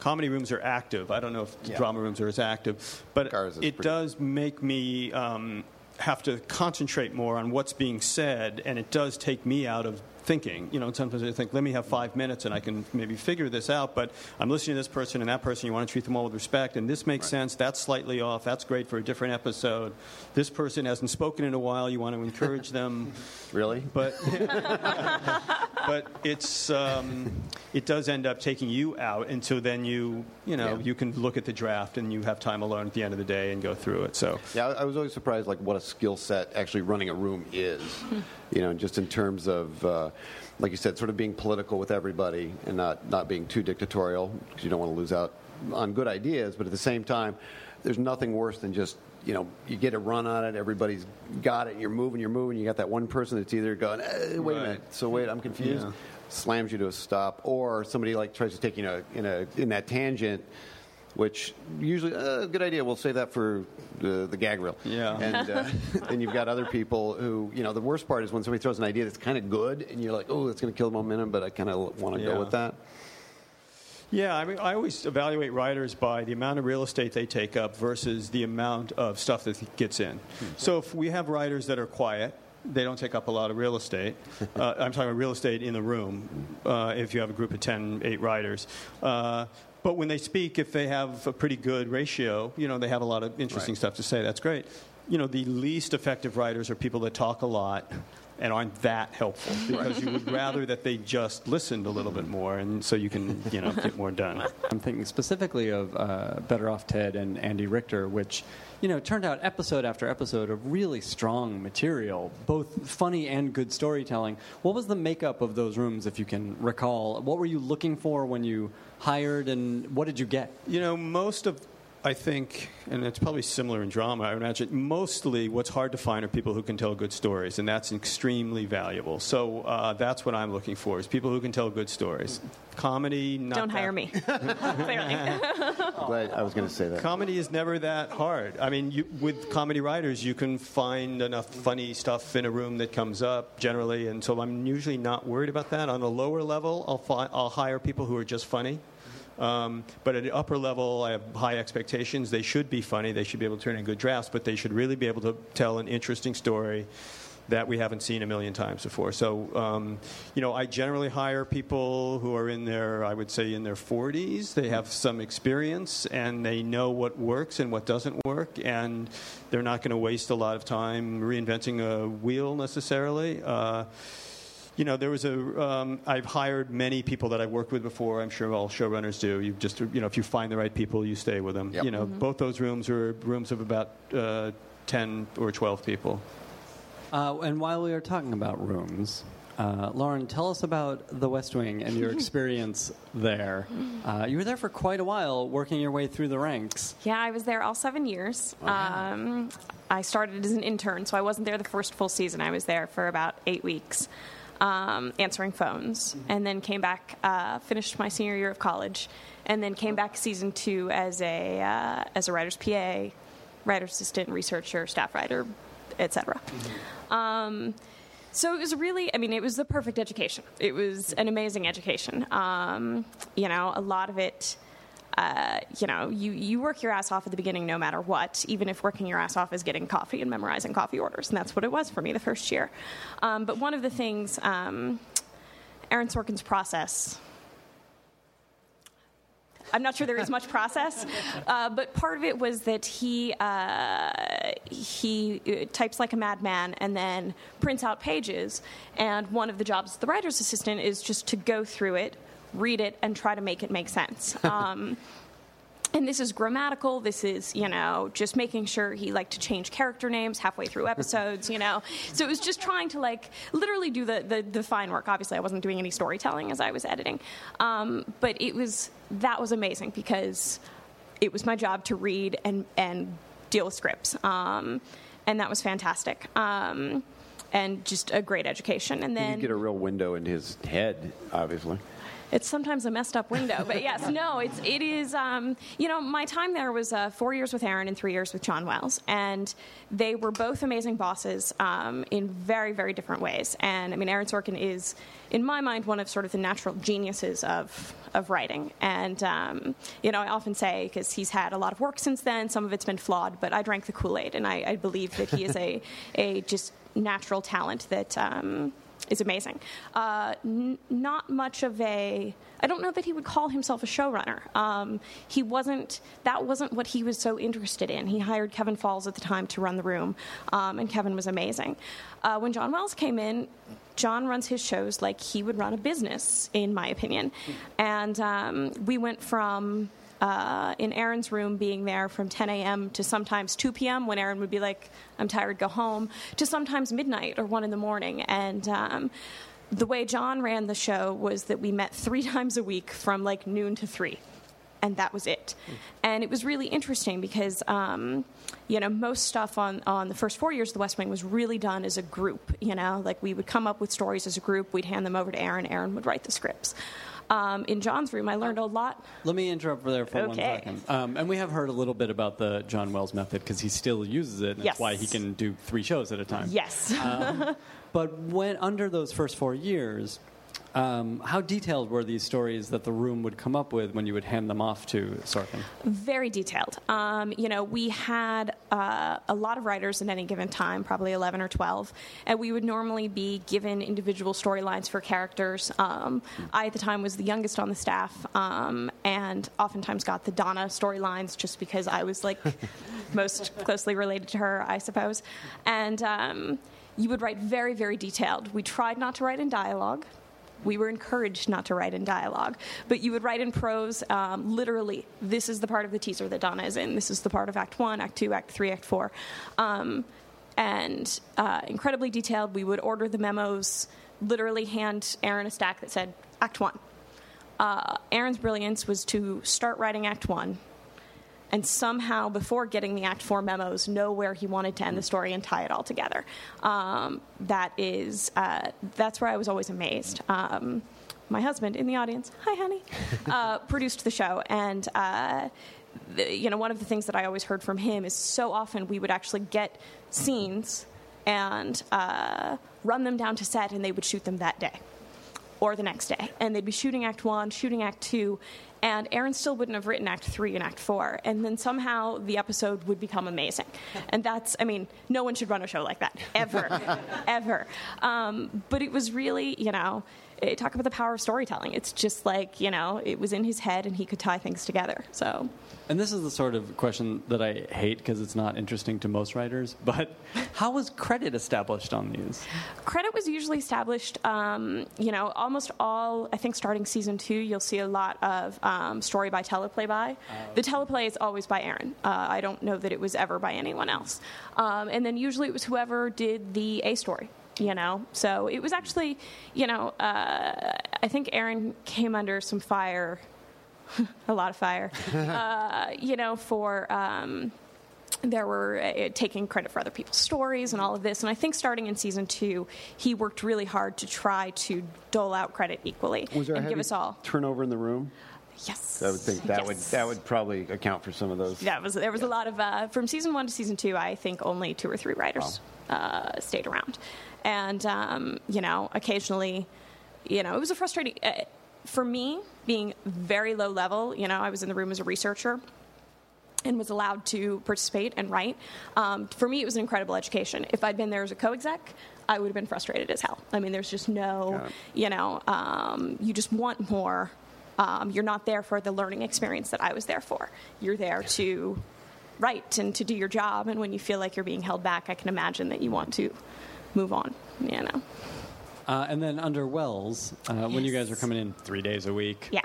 comedy rooms are active. I don't know if Yeah. drama rooms are as active, but it pretty- does make me um, have to concentrate more on what's being said, and it does take me out of thinking. You know, sometimes I think, let me have five minutes and I can maybe figure this out, but I'm listening to this person and that person, you want to treat them all with respect, and this makes sense, that's slightly off, that's great for a different episode. This person hasn't spoken in a while, you want to encourage them. really? But but it's um, it does end up taking you out, and so then you you know Yeah. you can look at the draft and you have time alone at the end of the day and go through it. So Yeah, I was always surprised, like what a skill set actually running a room is. You know, just in terms of, uh, like you said, sort of being political with everybody and not not being too dictatorial because you don't want to lose out on good ideas. But at the same time, there's nothing worse than just you know you get a run on it, everybody's got it, you're moving, you're moving, you got that one person that's either going, eh, wait a minute, so wait, I'm confused, Yeah. slams you to a stop, or somebody like tries to take you in a in a in that tangent which usually uh, a good idea. We'll save that for the, the gag reel. Yeah. And uh, then you've got other people who, you know, the worst part is when somebody throws an idea that's kind of good, and you're like, oh, that's going to kill the momentum, but I kind of want to Yeah. go with that. yeah, I mean I always evaluate writers by the amount of real estate they take up versus the amount of stuff that gets in. So if we have writers that are quiet. They don't take up a lot of real estate. Uh, I'm talking about real estate in the room. Uh, if you have a group of 10, 8 writers, uh, but when they speak, if they have a pretty good ratio, you know, they have a lot of interesting Right. stuff to say. That's great. You know, the least effective writers are people that talk a lot and aren't that helpful because you would rather that they just listened a little bit more, and so you can, you know, get more done. I'm thinking specifically of uh, Better Off Ted and Andy Richter, which, you know, turned out episode after episode of really strong material, both funny and good storytelling. What was the makeup of those rooms, if you can recall? What were you looking for when you hired, and what did you get? You know, most of I think, and it's probably similar in drama, I imagine, mostly what's hard to find are people who can tell good stories, and that's extremely valuable. So uh, that's what I'm looking for, is people who can tell good stories. Comedy, not Don't that- hire me. Clearly. Glad I was going to say that. Comedy is never that hard. I mean, you, with comedy writers, you can find enough funny stuff in a room that comes up generally, and so I'm usually not worried about that. On a lower level, I'll, fi- I'll hire people who are just funny. Um, but at the upper level, I have high expectations. They should be funny. They should be able to turn in good drafts, but they should really be able to tell an interesting story that we haven't seen a million times before. So, um, you know, I generally hire people who are in their, I would say, in their 40s. They have some experience and they know what works and what doesn't work, and they're not going to waste a lot of time reinventing a wheel necessarily. Uh, you know, there was a. Um, I've hired many people that I've worked with before. I'm sure all showrunners do. You just, you know, if you find the right people, you stay with them. Yep. You know, both those rooms are rooms of about uh, ten or twelve people. Uh, and while we are talking about rooms, uh, Lauren, tell us about the West Wing and your experience there. Uh, you were there for quite a while, working your way through the ranks. Yeah, I was there all seven years. Um, I started as an intern, so I wasn't there the first full season. I was there for about eight weeks, um, answering phones, and then came back, uh, finished my senior year of college, and then came back season two as a uh, as a writer's PA, writer assistant, researcher, staff writer, etc. Um, so it was really, I mean, it was the perfect education. It was an amazing education. Um, you know, a lot of it uh, you know, you, you work your ass off at the beginning no matter what, even if working your ass off is getting coffee and memorizing coffee orders. And that's what it was for me the first year. Um, but one of the things, um, Aaron Sorkin's process, I'm not sure there is much process, uh, but part of it was that he uh, he uh, types like a madman and then prints out pages. And one of the jobs of the writer's assistant is just to go through it, read it, and try to make it make sense. Um, and this is grammatical. This is you know just making sure he liked to change character names halfway through episodes you know. So it was just trying to like literally do the, the, the fine work. Obviously i wasn't doing any storytelling as i was editing. Um, but it was that was amazing because it was my job to read and and deal with scripts. Um, and that was fantastic. Um, and just a great education. And then You then get a real window into his head, obviously. It's sometimes a messed up window, but yes, no, it's it is. Um, you know, my time there was uh, four years with Aaron and three years with John Wells, and they were both amazing bosses um, in very very different ways. And I mean, Aaron Sorkin is, in my mind, one of sort of the natural geniuses of of writing. And um, you know, I often say because he's had a lot of work since then, some of it's been flawed, but I drank the Kool Aid, and I, I believe that he is a a just natural talent that. Is amazing. Uh, n- not much of a. I don't know that he would call himself a showrunner. Um, he wasn't. That wasn't what he was so interested in. He hired Kevin Falls at the time to run the room, um, and Kevin was amazing. Uh, when John Wells came in, John runs his shows like he would run a business, in my opinion, and um, we went from uh, in Aaron's room being there from 10 a.m. to sometimes 2 p.m. when Aaron would be like, I'm tired, go home, to sometimes midnight or 1 in the morning. And um, the way John ran the show was that we met three times a week from like noon to 3. And that was it. And it was really interesting because, um, you know, most stuff on, on the first four years of The West Wing was really done as a group. You know, like we would come up with stories as a group, we'd hand them over to Aaron, Aaron would write the scripts. Um, in John's room, I learned a lot. Let me interrupt there for one Okay. second. Um, and we have heard a little bit about the John Wells method because he still uses it. And Yes. That's why he can do three shows at a time. Yes. But when under those first four years, um, how detailed were these stories that the room would come up with when you would hand them off to Sorkin? Very detailed. Um, you know, we had uh, a lot of writers at any given time, probably 11 or 12, and we would normally be given individual storylines for characters. Um, I, at the time, was the youngest on the staff, um, and oftentimes got the Donna storylines just because I was like most closely related to her, I suppose. And um, you would write very, very detailed. We tried not to write in dialogue we were encouraged not to write in dialogue, but you would write in prose. Um, literally, this is the part of the teaser that Donna is in. This is the part of Act One, Act Two, Act Three, Act Four, um, and uh, incredibly detailed. We would order the memos. Literally, hand Aaron a stack that said Act One. Uh, Aaron's brilliance was to start writing Act One, and somehow, before getting the Act Four memos, know where he wanted to end the story and tie it all together. Um, that is, uh, that's where I was always amazed. Um, my husband in the audience, hi, honey, uh, produced the show, and. Uh, the, you know, one of the things that I always heard from him is so often we would actually get scenes and uh, run them down to set, and they would shoot them that day or the next day. And they'd be shooting Act One, shooting Act Two, and Aaron still wouldn't have written Act Three and Act Four. And then somehow the episode would become amazing. And that's, I mean, no one should run a show like that, ever, ever. Um, but it was really, you know, talk about the power of storytelling. It's just like, you know, it was in his head and he could tie things together. So. And this is the sort of question that I hate because it's not interesting to most writers. But how was credit established on these? Credit was usually established, um, you know, almost all, I think starting season two, you'll see a lot of um, story by teleplay by. Uh, the teleplay is always by Aaron. Uh, I don't know that it was ever by anyone else. Um, and then usually it was whoever did the A story you know so it was actually you know uh, i think aaron came under some fire a lot of fire, uh, you know, for. Um, there were uh, taking credit for other people's stories and all of this. And I think starting in season two, he worked really hard to try to dole out credit equally Was there and give us all. turnover in the room? Yes, I would think that Yes. would that would probably account for some of those. That was there was a lot of uh, from season one to season two. I think only two or three writers uh, stayed around, and um, you know, occasionally, you know, it was a frustrating uh, for me being very low level. You know, I was in the room as a researcher and was allowed to participate and write. Um, for me, it was an incredible education. If I'd been there as a co-exec, I would have been frustrated as hell. I mean, there's just no, you know, um, you just want more. Um, you're not there for the learning experience that I was there for. You're there to write and to do your job. And when you feel like you're being held back, I can imagine that you want to move on. You know, Uh, and then under Wells, uh, when you guys Yes. were coming in three days a week. yeah.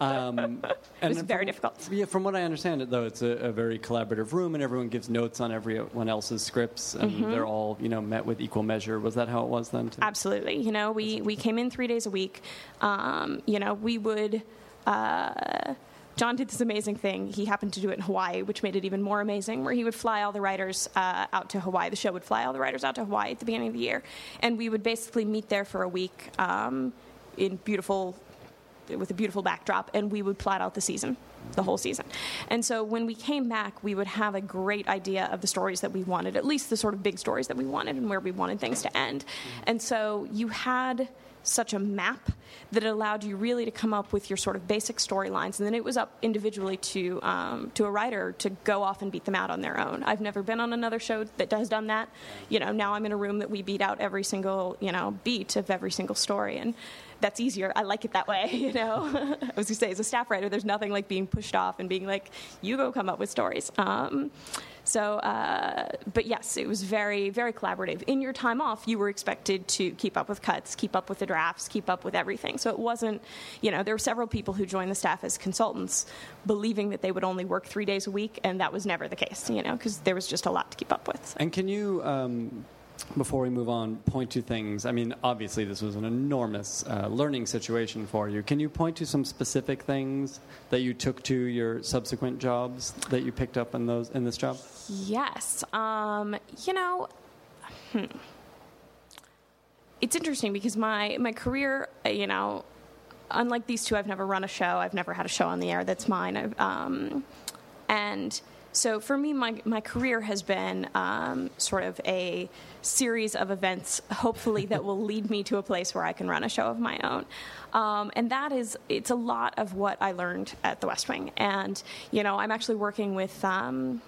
Um, it was very difficult. Yeah, from what I understand it, though, it's a, a very collaborative room, and everyone gives notes on everyone else's scripts, and Mm-hmm. they're all, you know, met with equal measure. Was that how it was then? Too? Absolutely. You know, we, we came in three days a week. Um, you know, we would. Uh, John did this amazing thing. He happened to do it in Hawaii, which made it even more amazing, where he would fly all the writers uh, out to Hawaii. The show would fly all the writers out to Hawaii at the beginning of the year. And we would basically meet there for a week um, in beautiful with a beautiful backdrop, and we would plot out the season, the whole season. And so when we came back, we would have a great idea of the stories that we wanted, at least the sort of big stories that we wanted and where we wanted things to end. And so you had such a map that allowed you really to come up with your sort of basic storylines, and then it was up individually to um, to a writer to go off and beat them out on their own. I've never been on another show that has done that. You know, now I'm in a room that we beat out every single you know beat of every single story, and that's easier. I like it that way. You know, I was gonna say as a staff writer, there's nothing like being pushed off and being like, you go come up with stories. Um, so, uh, but yes, it was very, very collaborative. In your time off, you were expected to keep up with cuts, keep up with the drafts, keep up with everything. So it wasn't, you know, there were several people who joined the staff as consultants, believing that they would only work three days a week, and that was never the case. You know, because there was just a lot to keep up with. And can you, um, before we move on, point to things? I mean, obviously, this was an enormous uh, learning situation for you. Can you point to some specific things that you took to your subsequent jobs that you picked up in those in this job? Yes. Um, you know, hmm. it's interesting because my, my career, uh, you know, unlike these two, I've never run a show. I've never had a show on the air that's mine. Um, and so for me, my, my career has been um, sort of a series of events, hopefully, that will lead me to a place where I can run a show of my own. Um, and that is, it's a lot of what I learned at the West Wing. And, you know, I'm actually working with. Um,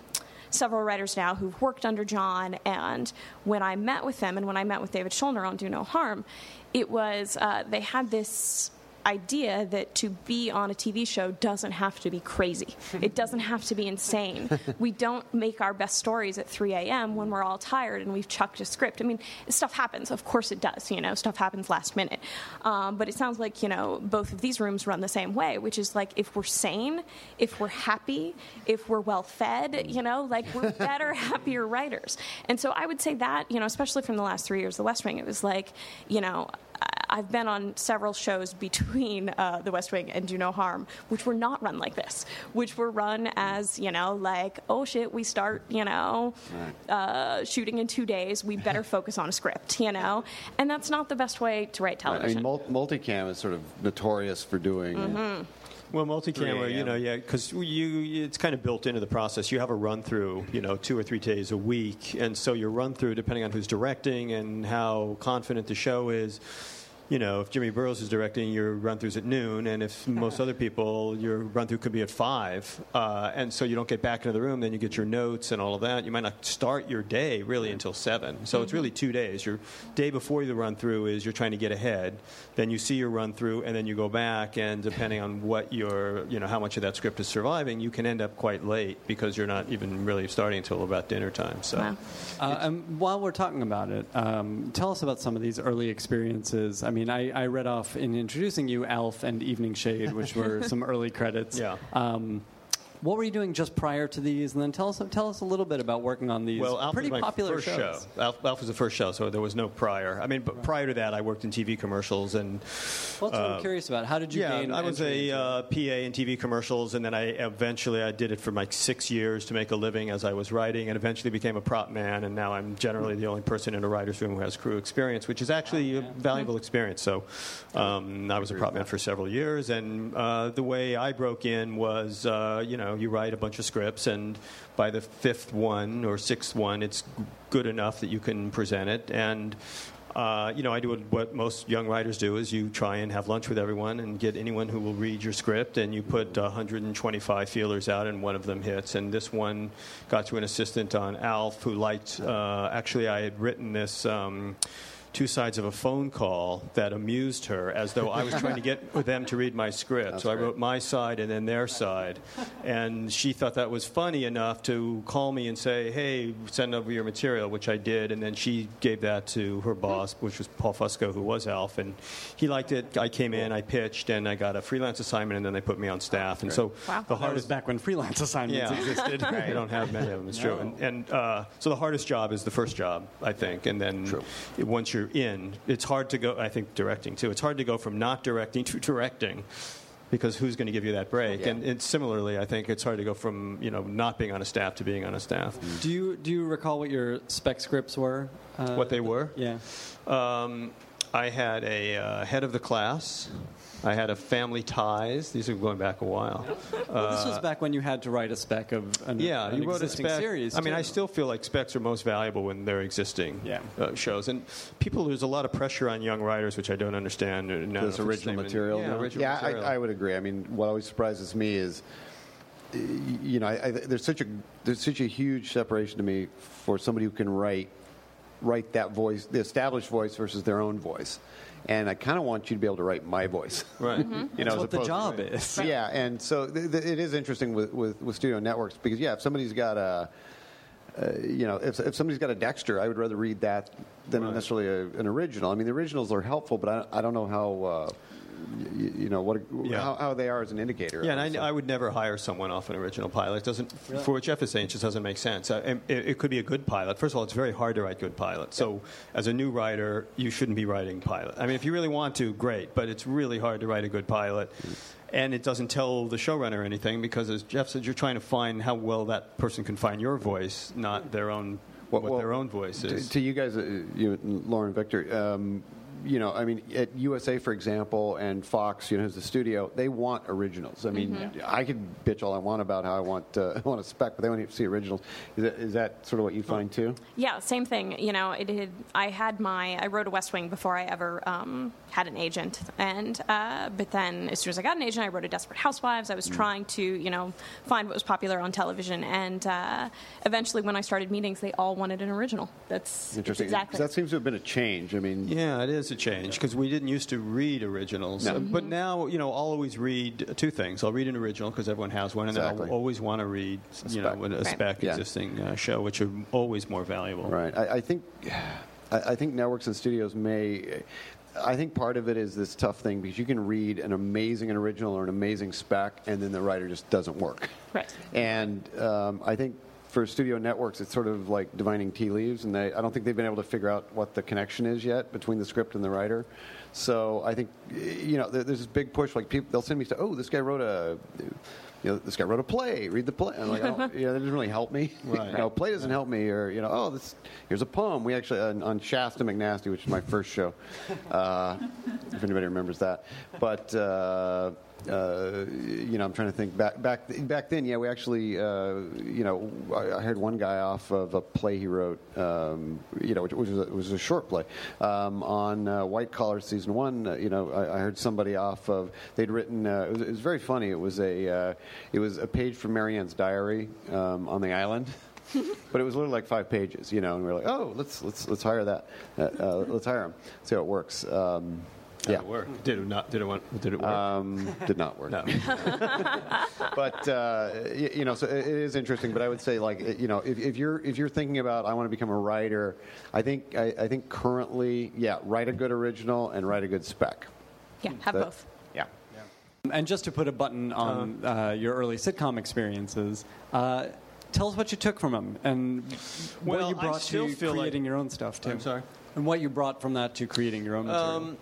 several writers now who've worked under John, and when I met with them and when I met with David Schulner on Do No Harm, it was uh, they had this idea that to be on a TV show doesn't have to be crazy. It doesn't have to be insane. we don't make our best stories at 3 a.m. when we're all tired and we've chucked a script. I mean, stuff happens. Of course it does. You know, stuff happens last minute. Um, but it sounds like, you know, both of these rooms run the same way, which is like if we're sane, if we're happy, if we're well fed, you know, like we're better, happier writers. And so I would say that, you know, especially from the last three years, of The West Wing, it was like, you know, I've been on several shows between uh, The West Wing and Do No Harm, which were not run like this, which were run as you know, like oh shit, we start you know uh, shooting in two days, we better focus on a script, you know, and that's not the best way to write I television. mean, mul- multicam is sort of notorious for doing. Mm-hmm. Well, multi-camera, you know, yeah, because you it's kind of built into the process. You have a run through, you know, two or three days a week, and so your run through, depending on who's directing and how confident the show is. You know, if Jimmy Burrows is directing, your run through's at noon, and if most other people, your run through could be at five, uh, and so you don't get back into the room. Then you get your notes and all of that. You might not start your day really until seven. So it's really two days. Your day before the run through is you're trying to get ahead. Then you see your run through, and then you go back, and depending on what your, you know, how much of that script is surviving, you can end up quite late because you're not even really starting until about dinner time. So. Wow. Uh, and while we're talking about it, um, tell us about some of these early experiences. I mean, I, I read off in introducing you Alf and Evening Shade, which were some early credits. Yeah. Um, what were you doing just prior to these? And then tell us tell us a little bit about working on these Well, Alf pretty was my popular first shows. show. Alf, Alf was the first show, so there was no prior. I mean, but prior to that, I worked in TV commercials and. Well, that's what I'm curious about. How did you yeah? I was a uh, PA in TV commercials, and then I eventually I did it for like six years to make a living as I was writing, and eventually became a prop man, and now I'm generally the only person in a writer's room who has crew experience, which is actually a valuable experience. So um, I was a prop man for several years, and uh, the way I broke in was, uh, you know, you write a bunch of scripts, and by the fifth one or sixth one, it's good enough that you can present it, and uh, you know, I do what, most young writers do is you try and have lunch with everyone and get anyone who will read your script, and you put 125 feelers out, and one of them hits. And this one got to an assistant on Alf who liked. Uh, actually, I had written this. Um, Two sides of a phone call that amused her, as though I was trying to get them to read my script. so I wrote my side and then their side, and she thought that was funny enough to call me and say, "Hey, send over your material," which I did, and then she gave that to her boss, which was Paul Fusco, who was Alf, and he liked it. I came in, I pitched, and I got a freelance assignment, and then they put me on staff. And so Wow. the That was hardest back when freelance assignments yeah. existed. They don't have many of them. It's true. And, and uh, so the hardest job is the first job, I think. And then it- once you're in, it's hard to go. I think directing too. It's hard to go from not directing to directing. Because who's going to give you that break? Yeah. And, and similarly, I think it's hard to go from you know not being on a staff to being on a staff. Do you do you recall what your spec scripts were? Uh, What they were? Yeah. Um, I had a uh, head of the class. I had a family ties. These are going back a while. Well, this was back when you had to write a spec of an, Yeah, an you wrote a spec. series. I mean, too. I still feel like specs are most valuable when they're existing Yeah. uh, shows. And people, there's a lot of pressure on young writers, which I don't understand. now this original statement. material. Yeah, original yeah material. I, I would agree. I mean, what always surprises me is, you know, I, I, there's such a there's such a huge separation to me for somebody who can write write that voice, the established voice versus their own voice. And I kind of want you to be able to write my voice. Right. You know, That's as what the opposed to job writing- is. Yeah, and so th- th- it is interesting with, with, with studio networks because yeah, if somebody's got a, uh, you know, if, if somebody's got a Dexter, I would rather read that than necessarily a, an original. I mean, the originals are helpful, but I, I don't know how, uh, you, you know, what Yeah. how, how they are as an indicator. Yeah, and. I, I would never hire someone off an original pilot. It doesn't for what Jeff is saying, it just doesn't make sense. Uh, and it, it could be a good pilot. First of all, it's very hard to write good pilots. So, as a new writer, you shouldn't be writing pilot. I mean, if you really want to, great, but it's really hard to write a good pilot. And it doesn't tell the showrunner anything because, as Jeff said, you're trying to find how well that person can find your voice, not their own Well- what well, their own voice To, is. to you guys, uh, you, Lauren, Victor, um, you know, I mean, at USA, for example, and Fox, you know, as the studio, they want originals. I mean, I could bitch all I want about how I want uh, I want a spec, but they want to see originals. Is that, is that sort of what you find too? Yeah, same thing. You know, it had, I had my I wrote a West Wing before I ever um, had an agent, and uh, but then as soon as I got an agent, I wrote a Desperate Housewives. I was trying to you know find what was popular on television, and uh, eventually when I started meetings, they all wanted an original. That's that's Interesting. exactly. That seems to have been a change. I mean, Yeah, it is a change because we didn't used to read originals, No. Uh, but now you know I'll always read two things. I'll read an original because everyone has one, and then I'll always want to read you know spec. a Right. spec Yeah. existing uh, show, which are always more valuable. Right. I, I think, I, I think networks and studios may. I think part of it is this tough thing because you can read an amazing original or an amazing spec, and then the writer just doesn't work. Right. And um, I think for studio networks, it's sort of like divining tea leaves, and they, I don't think they've been able to figure out what the connection is yet between the script and the writer. So I think, you know, there- there's this big push. Like people, they'll send me stuff. Oh, this guy wrote a, you know, this guy wrote a play. Read the play. I'm like, oh, yeah, that doesn't really help me. Right. you know, play doesn't help me. Or you know, oh, this here's a poem. We actually on, on Shasta McNasty, which is my first show. Uh, if anybody remembers that, but. Uh, uh, you know, I'm trying to think back back back then. Yeah, we actually, uh, you know, I, I heard one guy off of a play he wrote. Um, you know, which, which was, a, was a short play um, on uh, White Collar season one. Uh, you know, I, I heard somebody off of they'd written. Uh, it, was, it was very funny. It was a uh, it was a page from Marianne's diary um, on the island. but it was literally like five pages, you know, and we were like, "Oh, let's let's let's hire that, uh, uh, let's hire him, see how it works." Um, Did yeah, it work? Did it not? Did it want? Did it work? um, did not work. no. but uh, y- you know, so it it is interesting. But I would say, like, you know, if, if you're if you're thinking about I want to become a writer, I think I, I think currently, yeah, write a good original and write a good spec. Yeah, have That- both. Yeah. yeah. And just to put a button on uh, your early sitcom experiences, uh, tell us what you took from them and what Well, you brought to feel like- creating your own stuff too. I'm sorry? And what you brought from that to creating your own material. Um,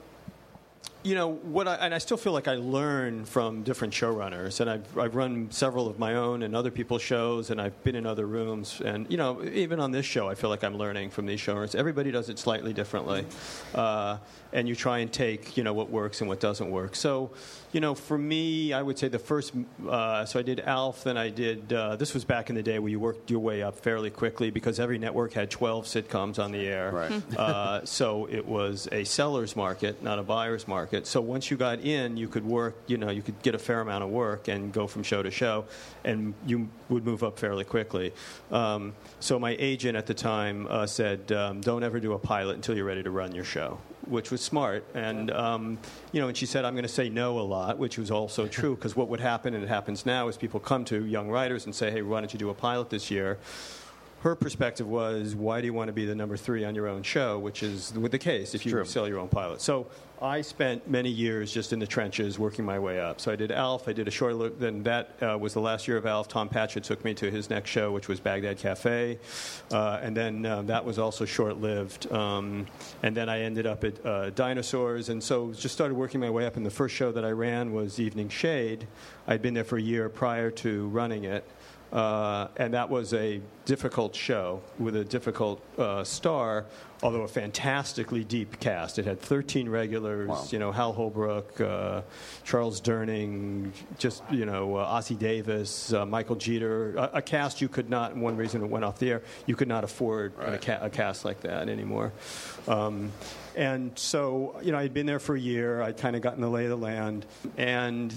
you know what I, and I still feel like I learn from different showrunners and I've, I've run several of my own and other people's shows and I've been in other rooms and you know even on this show I feel like I'm learning from these showrunners everybody does it slightly differently uh, and you try and take you know what works and what doesn't work so you know for me I would say the first uh, so I did Alf then I did uh, this was back in the day where you worked your way up fairly quickly because every network had 12 sitcoms on the air Right. uh, so it was a seller's market, not a buyer's market. So once you got in, you could work, you know, you could get a fair amount of work and go from show to show, and you would move up fairly quickly. Um, so my agent at the time uh, said, um, "Don't ever do a pilot until you're ready to run your show." Which was smart, and um, you know, and she said, "I'm going to say no a lot," which was also true because what would happen, and it happens now, is people come to young writers and say, "Hey, why don't you do a pilot this year?" Her perspective was, why do you want to be the number three on your own show, which is with the case if you True. sell your own pilot. So I spent many years just in the trenches working my way up. So I did Alf, I did a short look, then that uh, was the last year of Alf. Tom Patchett took me to his next show, which was Baghdad Cafe. Uh, and then uh, that was also short lived. Um, and then I ended up at uh, Dinosaurs, and so just started working my way up. And the first show that I ran was Evening Shade. I'd been there for a year prior to running it. Uh, and that was a difficult show with a difficult uh, star, although a fantastically deep cast. It had 13 regulars, you know, Hal Holbrook, uh, Charles Durning, just, you know, uh, Ossie Davis, uh, Michael Jeter, a, a cast you could not, one reason it went off the air, you could not afford a, ca- a cast like that anymore. Um, and so, you know, I'd been there for a year. I'd kind of gotten the lay of the land. And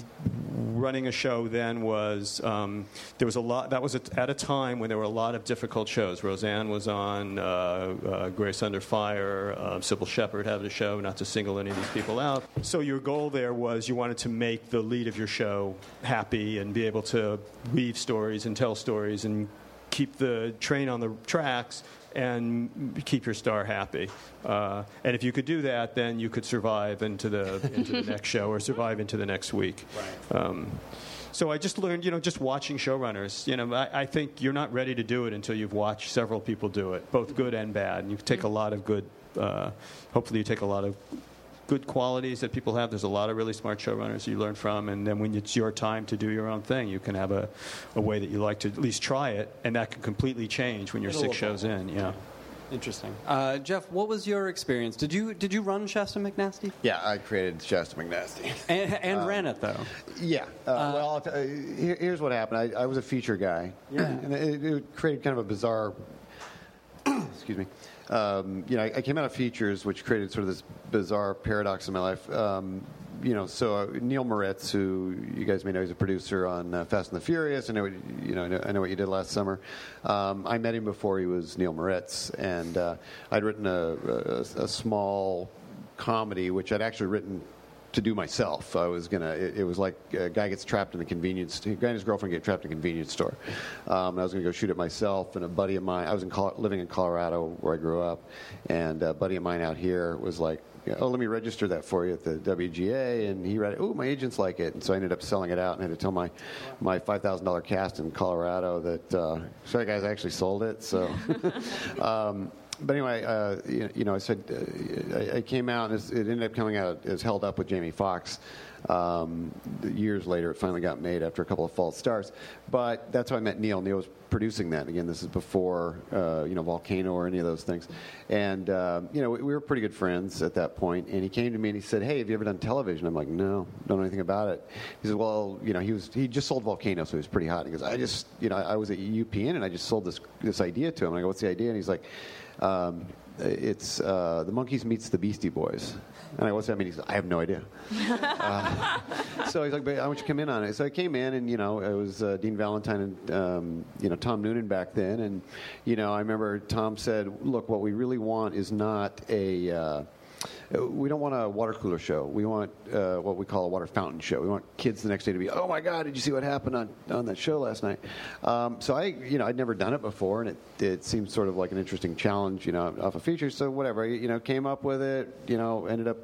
running a show then was, um, there was a lot, that was at, at a time when there were a lot of difficult shows. Roseanne was on, uh, uh, Grace Under Fire, uh, Cybill Shepherd had a show, not to single any of these people out. So your goal there was you wanted to make the lead of your show happy and be able to weave stories and tell stories and keep the train on the tracks and keep your star happy. Uh, and if you could do that, then you could survive into the into the next show or survive into the next week. Um, so I just learned, you know, just watching showrunners. You know, I, I think you're not ready to do it until you've watched several people do it, both good and bad. And you take a lot of good. Uh, hopefully, you take a lot of good qualities that people have. There's a lot of really smart showrunners you learn from, and then when it's your time to do your own thing, you can have a, a way that you like to at least try it, and that can completely change when you're It'll six shows in. Yeah. Interesting. Uh, Jeff, what was your experience? Did you did you run Shasta McNasty? Yeah, I created Shasta McNasty. And, and ran it though. Yeah. Uh, well, I'll t- uh, here, here's what happened. I, I was a feature guy. Yeah. and it, it created kind of a bizarre. excuse me. Um, you know, I, I came out of features, which created sort of this bizarre paradox in my life. Um, you know, so uh, Neal Moritz, who you guys may know, he's a producer on uh, Fast and the Furious. I know, what, you know, I know, I know what you did last summer. Um, I met him before he was Neal Moritz, and uh, I'd written a, a, a small comedy, which I'd actually written to do myself. I was gonna. It, it was like a guy gets trapped in the convenience. A guy and his girlfriend get trapped in a convenience store. Um, I was gonna go shoot it myself, and a buddy of mine. I was in living in Colorado where I grew up, and a buddy of mine out here was like. Oh, let me register that for you at the WGA, and he read it. Oh, my agents like it, and so I ended up selling it out, and had to tell my my five thousand dollar cast in Colorado that uh, sorry guys, I actually sold it. So, um, but anyway, uh, you, you know, I said uh, I, I came out, and it ended up coming out as held up with Jamie Foxx. Um, years later, it finally got made after a couple of false starts. But that's how I met Neal. Neal was producing that. Again, this is before uh, you know Volcano or any of those things. And uh, you know, we, we were pretty good friends at that point. And he came to me and he said, "Hey, have you ever done television?" I'm like, "No, don't know anything about it." He said, "Well, you know, he was he just sold Volcano, so he was pretty hot." He goes, "I just you know, I was at UPN and I just sold this this idea to him." And I go, "What's the idea?" And he's like. Um, it's uh, the Monkees meets the Beastie Boys. And I what's that mean? He's like, I have no idea. uh, so he's like, but I want you to come in on it. So I came in, and you know, it was uh, Dean Valentine and um, you know Tom Nunan back then, and you know, I remember Tom said, look, what we really want is not a uh, we don't want a water cooler show. We want uh, what we call a water fountain show. We want kids the next day to be, oh my God, did you see what happened on, on that show last night? Um, so I, you know, I'd never done it before, and it, it seemed sort of like an interesting challenge, you know, off a feature. So whatever, you know, came up with it. You know, ended up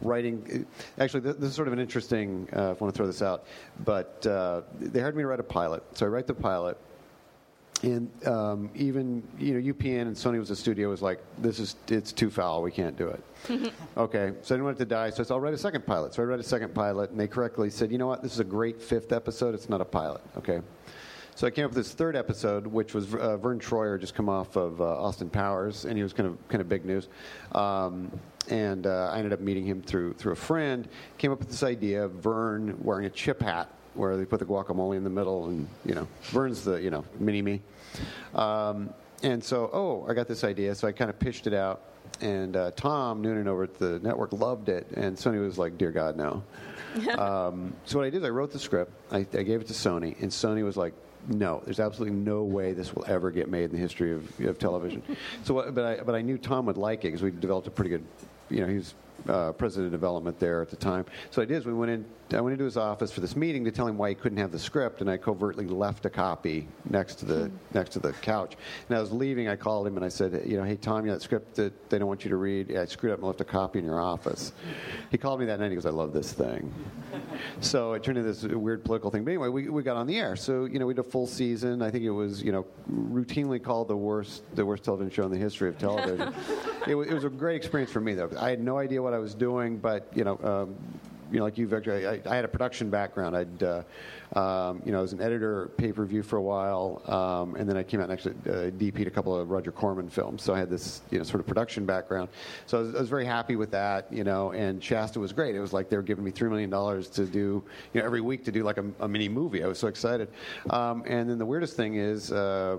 writing. Actually, this, this is sort of an interesting. Uh, if I want to throw this out, but uh, they hired me to write a pilot. So I write the pilot and um, even you know UPN and Sony was a studio was like this is it's too foul we can't do it. okay, so I didn't want it to die, so I said I'll write a second pilot. So I wrote a second pilot, and they correctly said, you know what, this is a great fifth episode. It's not a pilot. Okay. So I came up with this third episode, which was uh, Vern Troyer just come off of uh, Austin Powers, and he was kind of kind of big news. Um, and uh, I ended up meeting him through through a friend. Came up with this idea of Vern wearing a chip hat where they put the guacamole in the middle, and you know, Vern's the you know mini me. Um, and so, oh, I got this idea, so I kind of pitched it out, and uh, Tom Nunan over at the network loved it, and Sony was like, "Dear God, no." um, so what I did is I wrote the script, I, I gave it to Sony, and Sony was like, no, there's absolutely no way this will ever get made in the history of, of television. so, but I, but I knew Tom would like it because we developed a pretty good, you know, he was uh, president of development there at the time. So I did is we went in. I went into his office for this meeting to tell him why he couldn't have the script, and I covertly left a copy next to the next to the couch. And I was leaving. I called him and I said, you know, hey Tom, you know that script that they don't want you to read. Yeah, I screwed up and left a copy in your office. He called me that night. He goes, I love this thing. so it turned into this weird political thing. But anyway, we, we got on the air. So you know, we did a full season. I think it was you know routinely called the worst the worst television show in the history of television. it, was, it was a great experience for me though. I had no idea what I was doing, but you know. Um, you know, like you, Victor, I, I had a production background. I'd, uh, um, you know, I was an editor pay per view for a while, um, and then I came out and actually uh, DP'd a couple of Roger Corman films. So I had this, you know, sort of production background. So I was, I was very happy with that, you know. And Shasta was great. It was like they were giving me three million dollars to do, you know, every week to do like a, a mini movie. I was so excited. Um, and then the weirdest thing is, uh,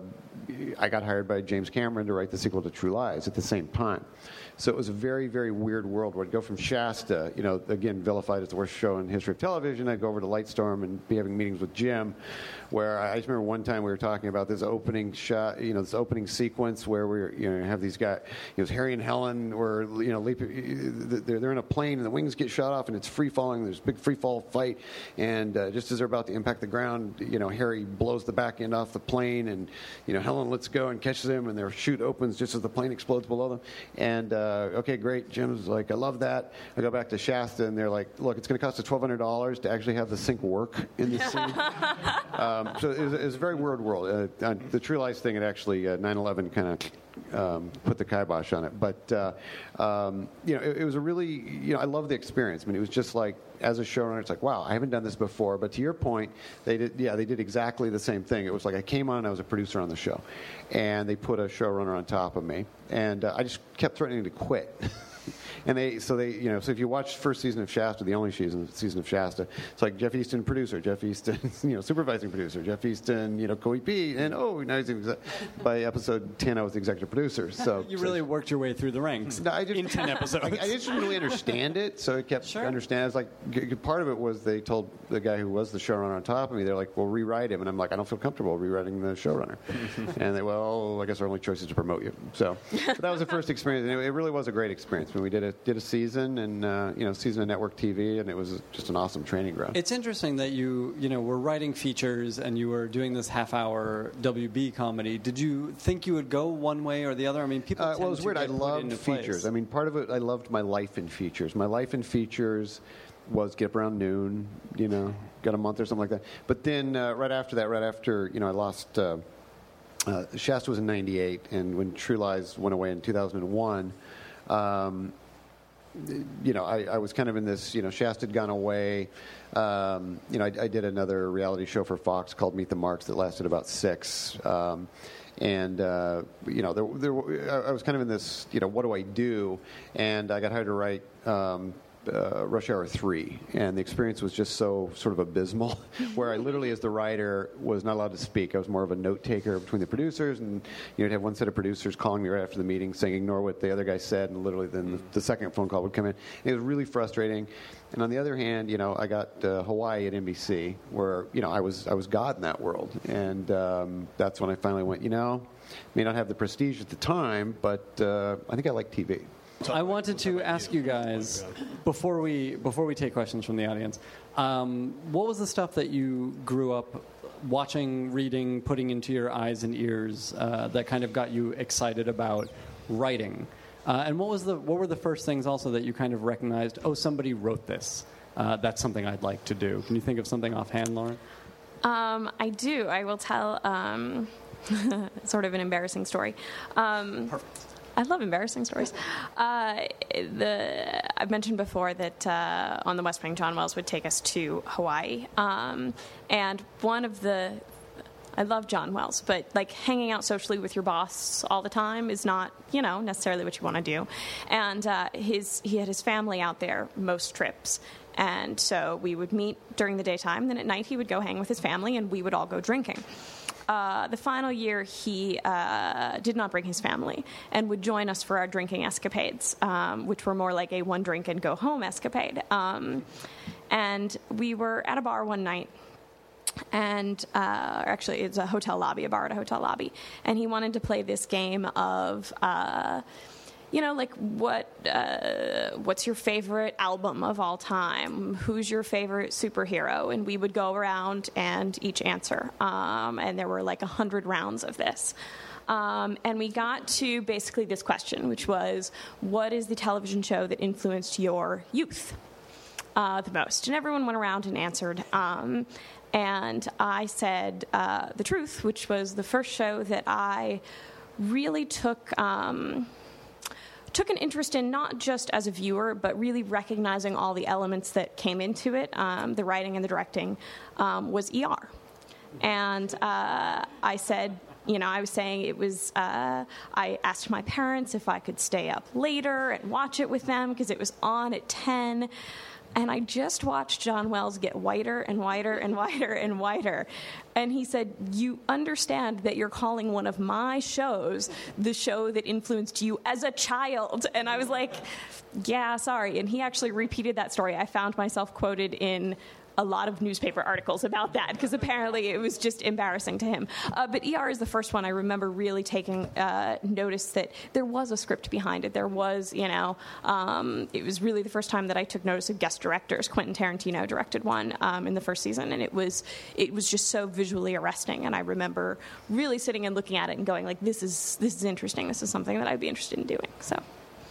I got hired by James Cameron to write the sequel to True Lies at the same time. So it was a very, very weird world where I'd go from Shasta, you know, again, vilified as the worst show in the history of television. I'd go over to Lightstorm and be having meetings with Jim, where I just remember one time we were talking about this opening shot, you know, this opening sequence where we you know, have these guys, you know, Harry and Helen were, you know, leaping, they're, they're in a plane and the wings get shot off and it's free falling. There's a big free fall fight. And uh, just as they're about to impact the ground, you know, Harry blows the back end off the plane and, you know, Helen lets go and catches him and their chute opens just as the plane explodes below them. And, uh, okay, great. Jim's like, I love that. I go back to Shasta and they're like, look, it's going to cost us $1,200 to actually have the sink work in this scene. Um, so it's, was, it was, a very weird world. Uh, the True Lies thing, it actually, uh, 9 11 kind of put the kibosh on it. But uh, um, you know, it, it, was a really you know I love the experience. I mean, it was just like as a showrunner, it's like wow, I haven't done this before. But to your point, they did yeah they did exactly the same thing. It was like I came on, I was a producer on the show, and they put a showrunner on top of me, and uh, I just kept threatening to quit. and they so they you know so if you watch first season of Shasta, the only season season of Shasta, it's like Jeff Eastin producer, Jeff Eastin you know supervising producer, Jeff Eastin you know co-EP, and oh now he's exe- by episode ten I was the executive producer. So you really so, worked your way through the ranks no, I just, in ten episodes. I, I, just didn't really understand it, so it kept sure. understanding. It's like part of it was they told the guy who was the showrunner on top of me, they're like, well rewrite him, and I'm like I don't feel comfortable rewriting the showrunner, and they well I guess our only choice is to promote you. So that was the first experience, and it, it really was a great experience when we did it did a season and uh, you know season of network TV, and it was just an awesome training ground. It's interesting that you, you know, were writing features and you were doing this half-hour WB comedy. Did you think you would go one way or the other? I mean, people. Uh, well, it was weird. I loved features. place. I mean, part of it, I loved my life in features. My life in features was get up around noon, you know, got a month or something like that. But then uh, right after that, right after, you know, I lost. Uh, uh, Shasta was in '98, and when True Lies went away in 2001, um, you know, I, I was kind of in this, you know, Shasta had gone away. Um, you know, I, I did another reality show for Fox called Meet the Marks that lasted about six. Um, and, uh, you know, there, there, I was kind of in this, you know, what do I do? And I got hired to write um, uh, Rush Hour 3. And the experience was just so sort of abysmal, where I literally, as the writer, was not allowed to speak. I was more of a note taker between the producers. And you know, would have one set of producers calling me right after the meeting saying, ignore what the other guy said. And literally, then the, the second phone call would come in. It was really frustrating. And on the other hand, you know, I got uh, Hawaii at NBC, where you know I was I was God in that world, and um, that's when I finally went. You know, may not have the prestige at the time, but uh, I think I like TV. I wanted to ask you guys before we before we take questions from the audience. Um, what was the stuff that you grew up watching, reading, putting into your eyes and ears uh, that kind of got you excited about writing? Uh, and what was the what were the first things also that you kind of recognized? Oh, somebody wrote this. Uh, that's something I'd like to do. Can you think of something offhand, Lauren? Um, I do. I will tell um, sort of an embarrassing story. Um, I love embarrassing stories. Uh, the I've mentioned before that uh, on the West Wing, John Wells would take us to Hawaii, um, and one of the I love John Wells, but like hanging out socially with your boss all the time is not, you know, necessarily what you want to do. And uh, his he had his family out there most trips, and so we would meet during the daytime. Then at night he would go hang with his family, and we would all go drinking. Uh, the final year, he uh, did not bring his family and would join us for our drinking escapades, um, which were more like a one drink and go home escapade. Um, and we were at a bar one night and uh, actually it's a hotel lobby, a bar at a hotel lobby, and he wanted to play this game of. Uh, you know, like what? Uh, what's your favorite album of all time? Who's your favorite superhero? And we would go around and each answer. Um, and there were like a hundred rounds of this. Um, and we got to basically this question, which was, "What is the television show that influenced your youth uh, the most?" And everyone went around and answered. Um, and I said uh, the truth, which was the first show that I really took um, took an interest in, not just as a viewer, but really recognizing all the elements that came into it, um, the writing and the directing, um, was ER. And uh, I said, you know, I was saying it was, uh, I asked my parents if I could stay up later and watch it with them because it was on at 10. And I just watched John Wells get whiter and whiter and whiter and whiter. And he said, You understand that you're calling one of my shows the show that influenced you as a child. And I was like, Yeah, sorry. And he actually repeated that story. I found myself quoted in a lot of newspaper articles about that because apparently it was just embarrassing to him. Uh, but ER is the first one I remember really taking uh, notice that there was a script behind it. There was, you know, um, it was really the first time that I took notice of guest directors. Quentin Tarantino directed one um, in the first season, and it was it was just so visually arresting. And I remember really sitting and looking at it and going like, "This is this is interesting. This is something that I'd be interested in doing." So.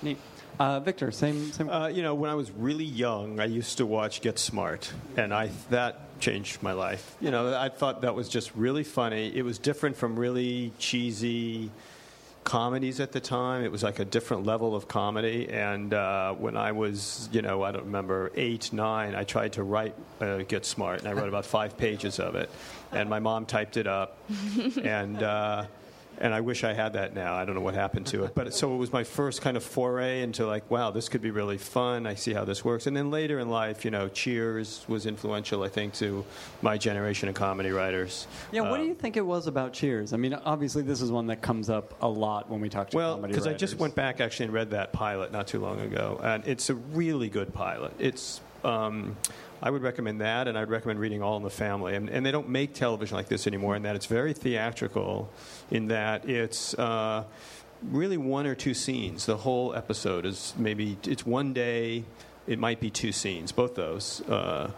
Neat. Uh, Victor, same same. Uh, you know, when I was really young, I used to watch Get Smart, and I that changed my life. You know, I thought that was just really funny. It was different from really cheesy comedies at the time. It was like a different level of comedy. And uh, when I was, you know, I don't remember eight, nine, I tried to write uh, Get Smart, and I wrote about five pages of it. And my mom typed it up, and. Uh, and I wish I had that now. I don't know what happened to it. But so it was my first kind of foray into like, wow, this could be really fun. I see how this works. And then later in life, you know, Cheers was influential, I think, to my generation of comedy writers. yeah, what do Um, you think it was about Cheers? I mean, obviously this is one that comes up a lot when we talk to Well, comedy because I just went back actually and read that pilot not too long ago, and it's a really good pilot. It's um, I would recommend that, and I'd recommend reading All in the Family. And, and they don't make television like this anymore, in that it's very theatrical, in that it's. Uh, really one or two scenes. The whole episode is maybe it's one day. It might be two scenes, both those, uh,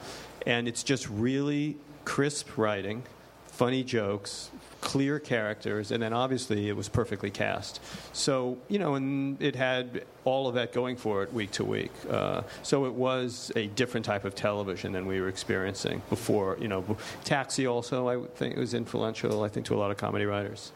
and it's just really crisp writing, funny jokes, clear characters, and then obviously it was perfectly cast. So you know, and it had all of that going for it week to week. Uh, so it was a different type of television than we were experiencing before. You know, Taxi also I think was influential. I think to a lot of comedy writers.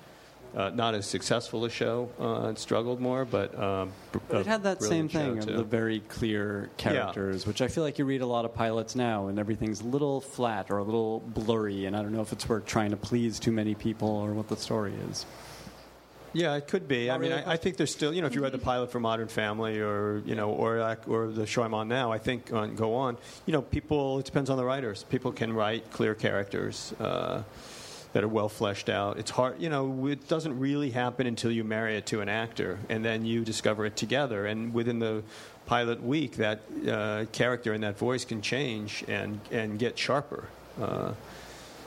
Uh, not as successful a show. Uh, it struggled more, but um, But it had that same thing of too. the very clear characters, which I feel like you read a lot of pilots now, and everything's a little flat or a little blurry, and I don't know if it's we're trying to please too many people or what the story is. Yeah, it could be. I mean, really I, I think there's still, you know, if you read the pilot for Modern Family or, you know, or, or the show I'm on now, I think on Go On, you know, people, it depends on the writers. People can write clear characters uh, that are well fleshed out. It's hard, you know, it doesn't really happen until you marry it to an actor and then you discover it together. And within the pilot week, that uh, character and that voice can change and, and get sharper. Uh,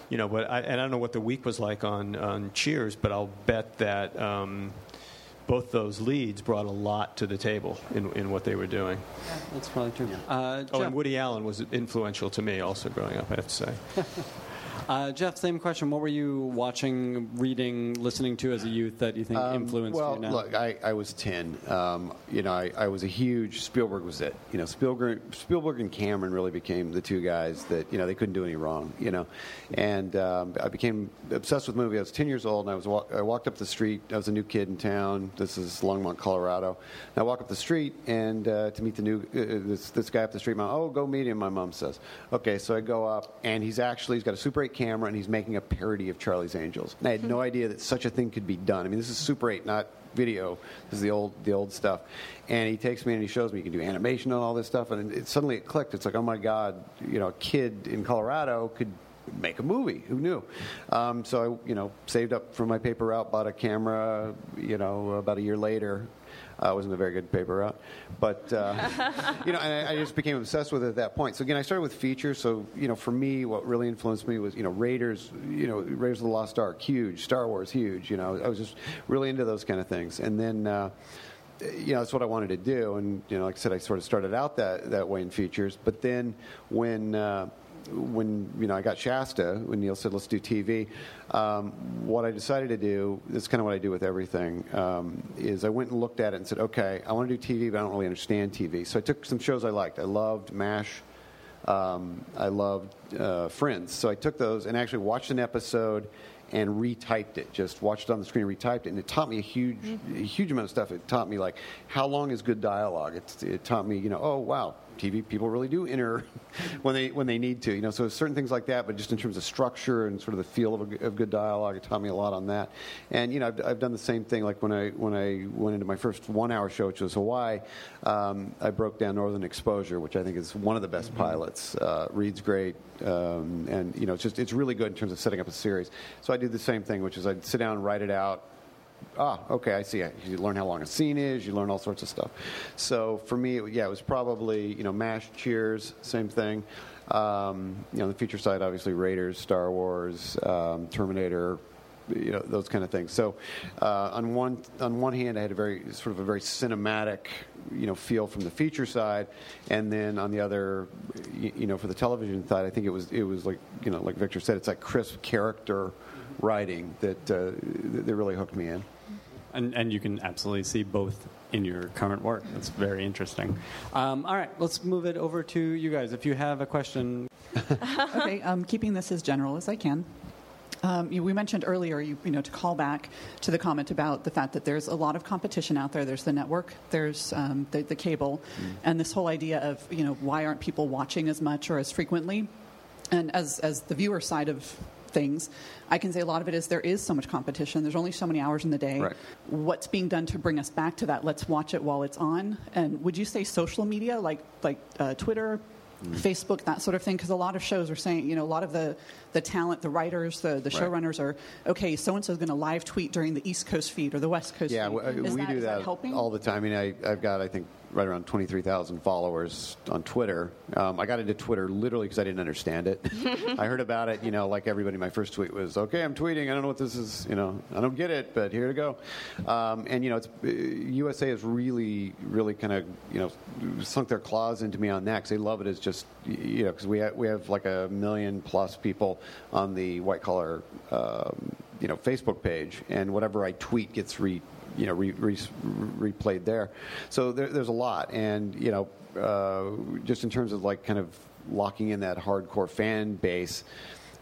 you know, but I, and I don't know what the week was like on, on Cheers, but I'll bet that um, both those leads brought a lot to the table in, in what they were doing. That's probably true. Uh, Oh, and Woody Allen was influential to me also growing up, I have to say. uh, Jeff, same question. What were you watching, reading, listening to as a youth that you think influenced Um, well, you now? look, I, I was ten. Um, you know, I, I was a huge Spielberg was it. You know, Spielberg, Spielberg and Cameron really became the two guys that you know they couldn't do any wrong. You know, and um, I became obsessed with movies. I was ten years old, and I was wa- I walked up the street. I was a new kid in town. This is Longmont, Colorado. And I walk up the street and uh, to meet the new uh, this this guy up the street. My oh, go meet him. My mom says. Okay, so I go up, and he's actually he's got a Super 8 camera, and he's making a parody of Charlie's Angels. And I had no idea that such a thing could be done. I mean, this is Super 8, not video. This is the old the old stuff. And he takes me and he shows me you can do animation and all this stuff. And it, suddenly it clicked. It's like, oh my god, you know, a kid in Colorado could make a movie. Who knew? Um, so I, you know, saved up from my paper route, bought a camera. You know, about a year later. Uh, wasn't a very good paper route, but uh, you know, and I, I just became obsessed with it at that point. So again, I started with features. So you know, for me, what really influenced me was you know Raiders. You know, Raiders of the Lost Ark, huge. Star Wars, huge. You know, I was just really into those kind of things. And then uh, you know, that's what I wanted to do. And, you know, like I said, I sort of started out that, that way in features. But then when, uh, when, you know, I got Shasta, when Neal said, let's do TV, um, what I decided to do, this is kind of what I do with everything, um, is I went and looked at it and said, okay, I want to do TV, but I don't really understand TV. So I took some shows I liked. I loved MASH. Um, I loved uh, Friends. So I took those and actually watched an episode and retyped it. Just watched it on the screen, retyped it, and it taught me a huge, a huge amount of stuff. It taught me like how long is good dialogue. It, it taught me, you know, oh wow, TV people really do enter when they when they need to. You know, so certain things like that. But just in terms of structure and sort of the feel of, a, of good dialogue, it taught me a lot on that. And you know, I've, I've done the same thing. Like when I when I went into my first one-hour show, which was Hawaii, um, I broke down Northern Exposure, which I think is one of the best pilots. Uh, Reed's great, um, and you know, it's just it's really good in terms of setting up a series. So I do the same thing, which is I'd sit down and write it out. Ah, okay, I see. You learn how long a scene is. You learn all sorts of stuff. So for me, yeah, it was probably you know Mash, Cheers, same thing. Um, you know, the feature side, obviously Raiders, Star Wars, um, Terminator, you know those kind of things. So uh, on one on one hand, I had a very sort of a very cinematic you know feel from the feature side, and then on the other, you, you know, for the television side, I think it was it was like you know like Victor said, it's like crisp character writing that uh, that really hooked me in. And, and you can absolutely see both in your current work. That's very interesting. Um, all right, let's move it over to you guys. If you have a question, okay, um, keeping this as general as I can. Um, you, we mentioned earlier, you, you know, to call back to the comment about the fact that there's a lot of competition out there. There's the network, there's um, the, the cable, and this whole idea of, you know, why aren't people watching as much or as frequently? And as, as the viewer side of things, I can say a lot of it is there is so much competition. There's only so many hours in the day. Right. What's being done to bring us back to that? Let's watch it while it's on. And would you say social media, like like uh, Twitter, Facebook, that sort of thing? Because a lot of shows are saying, you know, a lot of the the talent, the writers, the the Right. showrunners are okay. So and so is going to live tweet during the East Coast feed or the West Coast. Yeah, feed. we, we that, do that, helping? all the time. I mean, I, I've got I think right around 23,000 followers on Twitter. Um, I got into Twitter literally because I didn't understand it. I heard about it, you know, like everybody. My first tweet was, "Okay, I'm tweeting. I don't know what this is. You know, I don't get it, but here to go." Um, and you know, it's uh, USA has really, really kind of you know sunk their claws into me on that because they love it as just you know because we have, we have like a million plus people on the white collar um, you know Facebook page, and whatever I tweet gets re you know re, re, replayed there. So there, there's a lot, and you know uh, just in terms of like kind of locking in that hardcore fan base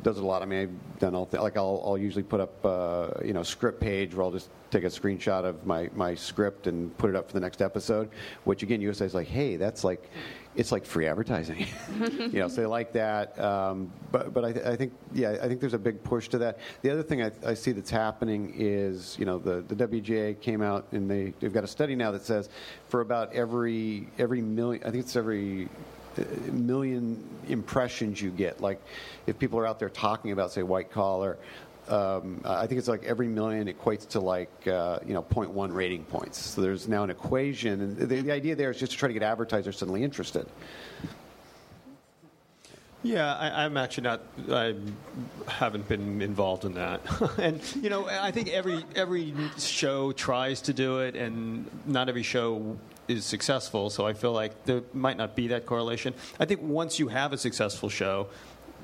does it a lot. I mean, I've done all th- like I'll, I'll usually put up uh, you know script page where I'll just take a screenshot of my, my script and put it up for the next episode. Which again, USA is like, hey, that's like it's like free advertising. you know, so they like that. Um, but but I, th- I think yeah, I think there's a big push to that. The other thing I, I see that's happening is you know the the WGA came out and they they've got a study now that says for about every every million I think it's every million impressions you get. Like if people are out there talking about, say, white collar, um, I think it's like every million equates to like uh, you know 0.1 rating points. So there's now an equation, and the, the idea there is just to try to get advertisers suddenly interested. Yeah, I, I'm actually not. I haven't been involved in that, and you know, I think every every show tries to do it, and not every show is successful. So I feel like there might not be that correlation. I think once you have a successful show,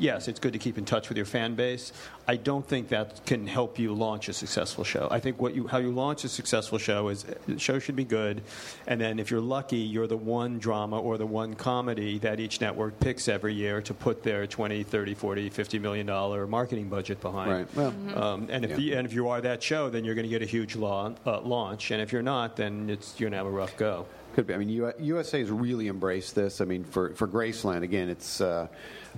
yes, it's good to keep in touch with your fan base. I don't think that can help you launch a successful show. I think what you, how you launch a successful show is the show should be good, and then if you're lucky, you're the one drama or the one comedy that each network picks every year to put their 20, 30, 40, 50 million dollar marketing budget behind. Right. Well, Um, and if Yeah. you, and if you are that show, then you're going to get a huge uh, launch. And if you're not, then it's you're going to have a rough go. Could be. I mean, USA has really embraced this. I mean, for, for Graceland, again, it's uh,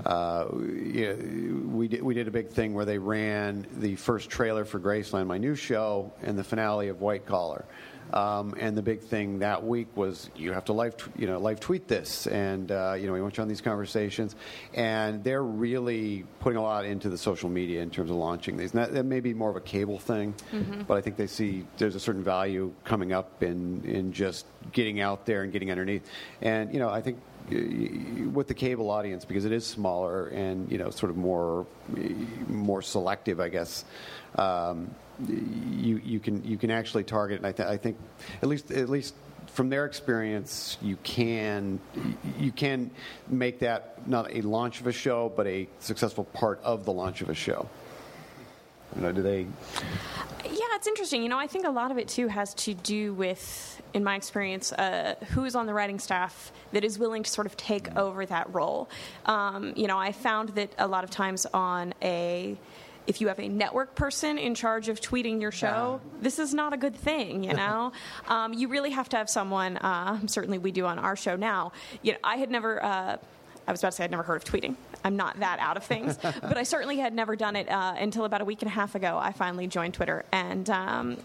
uh, yeah, we did we did a big thing where they ran the first trailer for Graceland, my new show, and the finale of White Collar. Um, and the big thing that week was you have to live, you know, live tweet this, and uh, you know we want you on these conversations, and they're really putting a lot into the social media in terms of launching these. And that, that may be more of a cable thing, but I think they see there's a certain value coming up in in just getting out there and getting underneath, and you know I think with the cable audience because it is smaller and you know sort of more more selective, I guess. Um, you you can you can actually target, and I, th- I think at least at least from their experience, you can you can make that not a launch of a show, but a successful part of the launch of a show. You know, do they? Yeah, it's interesting. You know, I think a lot of it too has to do with, in my experience, uh, who is on the writing staff that is willing to sort of take over that role. Um, you know, I found that a lot of times on a if you have a network person in charge of tweeting your show, this is not a good thing. You know, um, you really have to have someone. Uh, certainly, we do on our show now. You know, I had never. Uh, I was about to say I'd never heard of tweeting. I'm not that out of things, but I certainly had never done it uh, until about a week and a half ago. I finally joined Twitter, and um,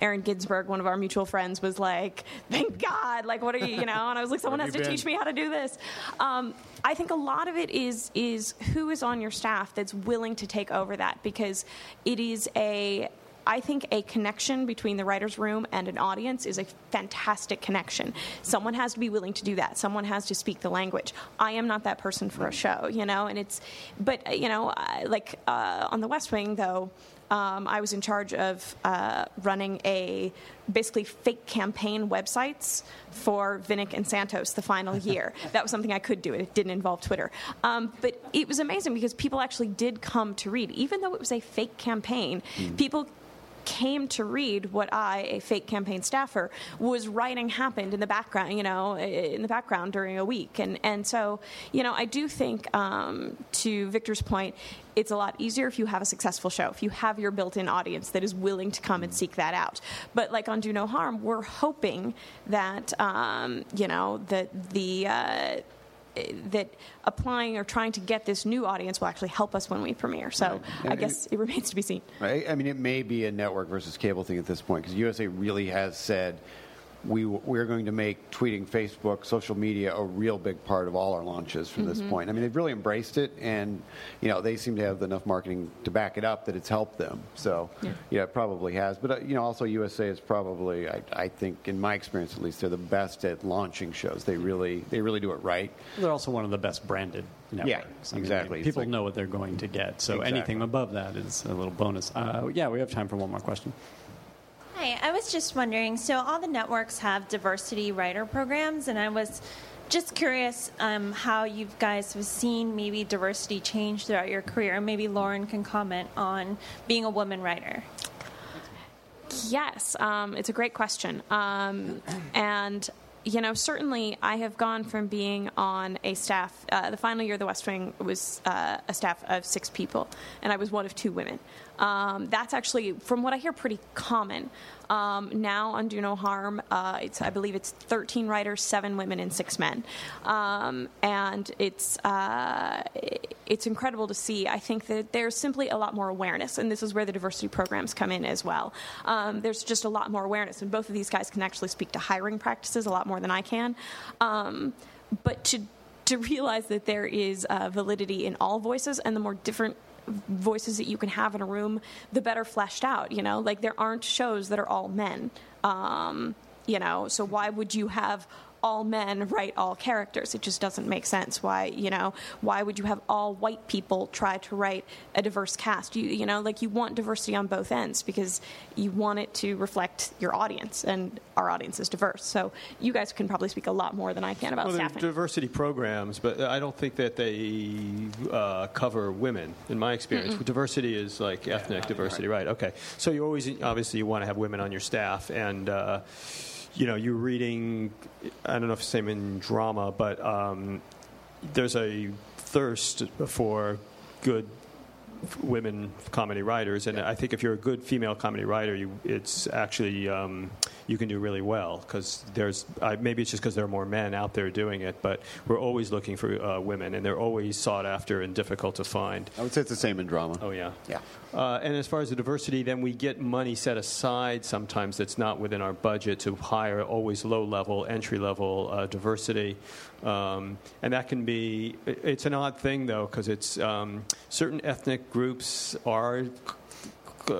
Aaron Ginsburg, one of our mutual friends, was like, "Thank God! Like, what are you? You know?" And I was like, "Someone has to you teach me how to do this." Um, I think a lot of it is is who is on your staff that's willing to take over that because it is a I think a connection between the writer's room and an audience is a fantastic connection. Someone has to be willing to do that. Someone has to speak the language. I am not that person for a show, you know, and it's, but, uh, you know, like uh, on the West Wing, though, um, I was in charge of uh, running a basically fake campaign websites for Vinick and Santos the final year. that was something I could do. It didn't involve Twitter. Um, but it was amazing because people actually did come to read. Even though it was a fake campaign, people came to read what I, a fake campaign staffer, was writing happened in the background, you know, in the background during a week. And, and so, you know, I do think, um, to Victor's point, it's a lot easier if you have a successful show, if you have your built in audience that is willing to come and seek that out. But like on Do No Harm, we're hoping that, um, you know, that the. Uh, that applying or trying to get this new audience will actually help us when we premiere. So Right. I guess it remains to be seen. Right? I mean, it may be a network versus cable thing at this point because USA really has said we we're going to make tweeting, Facebook, social media a real big part of all our launches from this point. I mean, they've really embraced it, and you know they seem to have enough marketing to back it up that it's helped them. So yeah, it probably has. But uh, you know, also USA is probably, I, I think, in my experience at least, they're the best at launching shows. They really they really do it right. They're also one of the best branded networks. Yeah, I mean, exactly. It's people like- know what they're going to get, so Exactly. anything above that is a little bonus. Uh, yeah, we have time for one more question. Hi, I was just wondering so, all the networks have diversity writer programs, and I was just curious um, how you guys have seen maybe diversity change throughout your career. Maybe Lauren can comment on being a woman writer. Yes, um, it's a great question. Um, and, you know, certainly I have gone from being on a staff, uh, the final year of The West Wing was uh, a staff of six people, and I was one of two women. Um, that's actually, from what I hear, pretty common. Um, now on Do No Harm, uh, it's I believe it's 13 writers, seven women, and six men, um, and it's uh, it's incredible to see. I think that there's simply a lot more awareness, and this is where the diversity programs come in as well. Um, there's just a lot more awareness, and both of these guys can actually speak to hiring practices a lot more than I can. Um, but to to realize that there is uh, validity in all voices, and the more different voices that you can have in a room, the better fleshed out. You know, like there aren't shows that are all men. Um, you know, so why would you have all men write all characters? It just doesn't make sense. Why, you know, why would you have all white people try to write a diverse cast? You, you know, like you want diversity on both ends because you want it to reflect your audience, and our audience is diverse. So you guys can probably speak a lot more than I can about Well, staffing. diversity programs, but I don't think that they uh, cover women. In my experience, diversity is like ethnic diversity, right. Okay, so you always obviously you want to have women on your staff, and uh, you know you're reading. I don't know if it's the same in drama, but um, there's a thirst for good women comedy writers, and I think if you're a good female comedy writer, you, it's actually um, you can do really well because there's uh, maybe it's just because there are more men out there doing it, but we're always looking for uh, women, and they're always sought after and difficult to find. I would say it's the same in drama. Oh yeah, Yeah. Uh, and as far as the diversity, then we get money set aside sometimes that's not within our budget to hire always low level, entry level uh, diversity. Um, and that can be, it's an odd thing though, because it's um, certain ethnic groups are.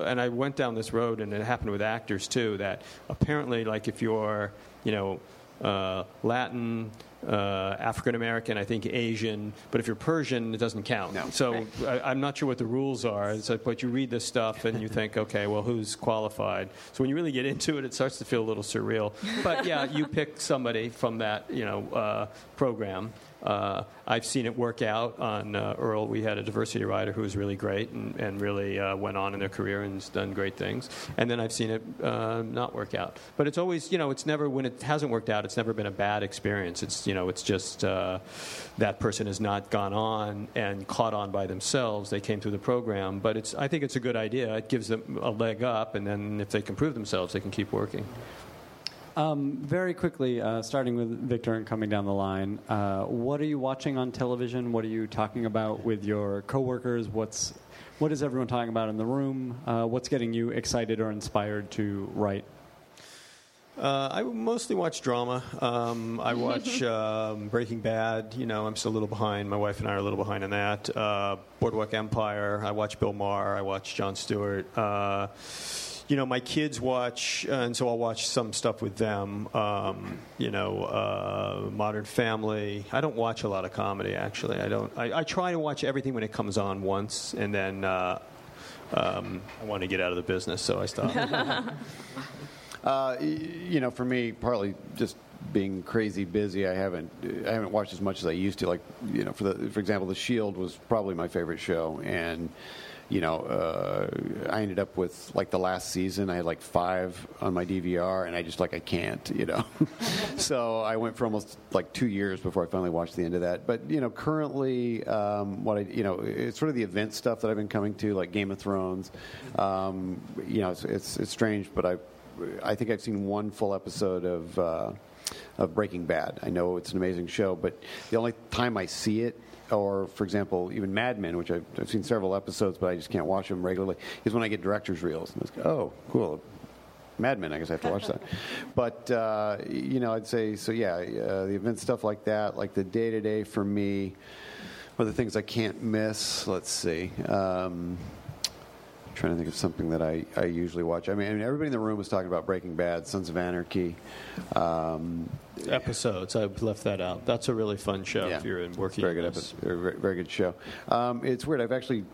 And I went down this road, and it happened with actors too. That apparently, like if you're, you know, uh, Latin, uh, African American, I think Asian, but if you're Persian, it doesn't count. No. So I, I'm not sure what the rules are. It's like, but you read this stuff and you think, okay, well, who's qualified? So when you really get into it, it starts to feel a little surreal. But yeah, you pick somebody from that, you know, uh, program. Uh, I've seen it work out on uh, Earl. We had a diversity rider who was really great and, and really uh, went on in their career and has done great things. And then I've seen it uh, not work out. But it's always, you know, it's never when it hasn't worked out. It's never been a bad experience. It's you know, it's just uh, that person has not gone on and caught on by themselves. They came through the program. But it's I think it's a good idea. It gives them a leg up, and then if they can prove themselves, they can keep working. Um, very quickly, uh, starting with Victor and coming down the line, uh, what are you watching on television? What are you talking about with your coworkers? What's what is everyone talking about in the room? Uh, what's getting you excited or inspired to write? Uh, I mostly watch drama. Um, I watch um, Breaking Bad. You know, I'm still a little behind. My wife and I are a little behind on that. Uh, Boardwalk Empire. I watch Bill Maher. I watch Jon Stewart. You know, my kids watch, uh, and so I'll watch some stuff with them. Um, you know, uh, Modern Family. I don't watch a lot of comedy, actually. I don't. I, I try to watch everything when it comes on once, and then uh, um, I want to get out of the business, so I stop. Uh, you know, for me, partly just being crazy busy, I haven't I haven't watched as much as I used to. Like, you know, for the for example, The Shield was probably my favorite show, and you know, uh, I ended up with like the last season. I had like five on my DVR, and I just like I can't, you know. so I went for almost like two years before I finally watched the end of that. But you know, currently, um, what I you know, it's sort of the event stuff that I've been coming to, like Game of Thrones. Um, you know, it's, it's it's strange, but I I think I've seen one full episode of uh, of Breaking Bad. I know it's an amazing show, but the only time I see it, or for example, even Mad Men, which I've, I've seen several episodes, but I just can't watch them regularly, is when I get director's reels. Oh, cool. Mad Men. I guess I have to watch that. But uh, you know, I'd say so. Yeah, uh, the event stuff like that, like the day to day for me, are the things I can't miss. Let's see. Um, trying to think of something that I, I usually watch. I mean, I mean, everybody in the room was talking about Breaking Bad, Sons of Anarchy. Um, Episodes. I left that out. That's a really fun show if you're in working. Very good on episode. Very, very good show. Um, it's weird. I've actually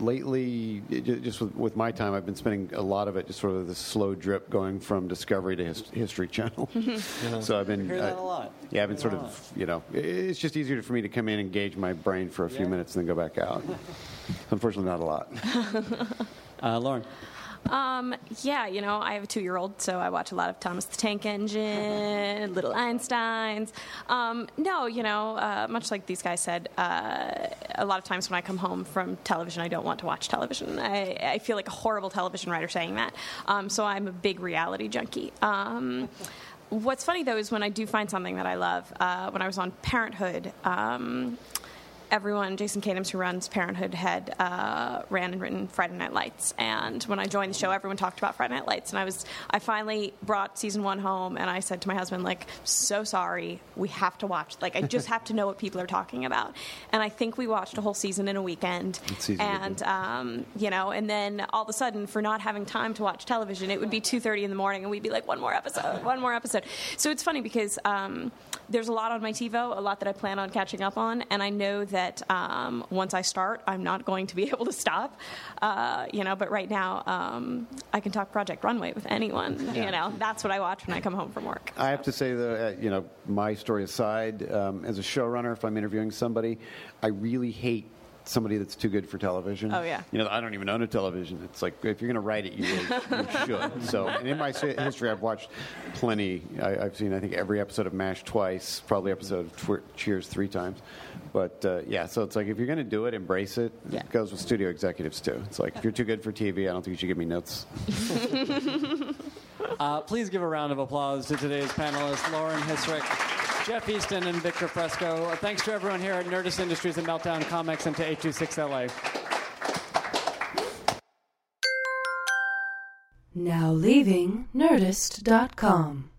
lately, just with, with my time, I've been spending a lot of it just sort of this slow drip going from Discovery to his, History Channel. So I've been. hear that uh, a lot. Yeah, I've been sort of, you know, it's just easier for me to come in, and engage my brain for a few minutes, and then go back out. Unfortunately, not a lot. Uh, Lauren. Um, yeah, you know, I have a two-year-old, so I watch a lot of Thomas the Tank Engine, Little Einsteins. Um, no, you know, uh, much like these guys said, uh, a lot of times when I come home from television, I don't want to watch television. I, I feel like a horrible television writer saying that. Um, so I'm a big reality junkie. Um, what's funny though is when I do find something that I love. Uh, when I was on Parenthood. Everyone, Jason Katims, who runs Parenthood, had uh, ran and written Friday Night Lights. And when I joined the show, everyone talked about Friday Night Lights. And I was, I finally brought season one home, and I said to my husband, like, so sorry, we have to watch. Like, I just have to know what people are talking about. And I think we watched a whole season in a weekend. It's easy to and um, you know, and then all of a sudden, for not having time to watch television, it would be two thirty in the morning, and we'd be like, one more episode, one more episode. So it's funny because um, there's a lot on my TiVo, a lot that I plan on catching up on, and I know that um, once I start, I'm not going to be able to stop. Uh, you know, but right now, um, I can talk Project Runway with anyone. You know, that's what I watch when I come home from work. I have to say, though, uh, you know, my story aside, um, as a showrunner, if I'm interviewing somebody, I really hate somebody that's too good for television. Oh, yeah. You know, I don't even own a television. It's like if you're going to write it, you really you should. So, and in my history, I've watched plenty. I, I've seen, I think, every episode of MASH twice, probably episode of Cheers three times. But uh, yeah, so it's like if you're going to do it, embrace it. Yeah. It goes with studio executives too. It's like if you're too good for TV, I don't think you should give me notes. Uh, please give a round of applause to today's panelists, Lauren Hissrich, Jeff Eastin, and Victor Fresco. Uh, thanks to everyone here at Nerdist Industries and Meltdown Comics and to 826LA. Now leaving Nerdist.com.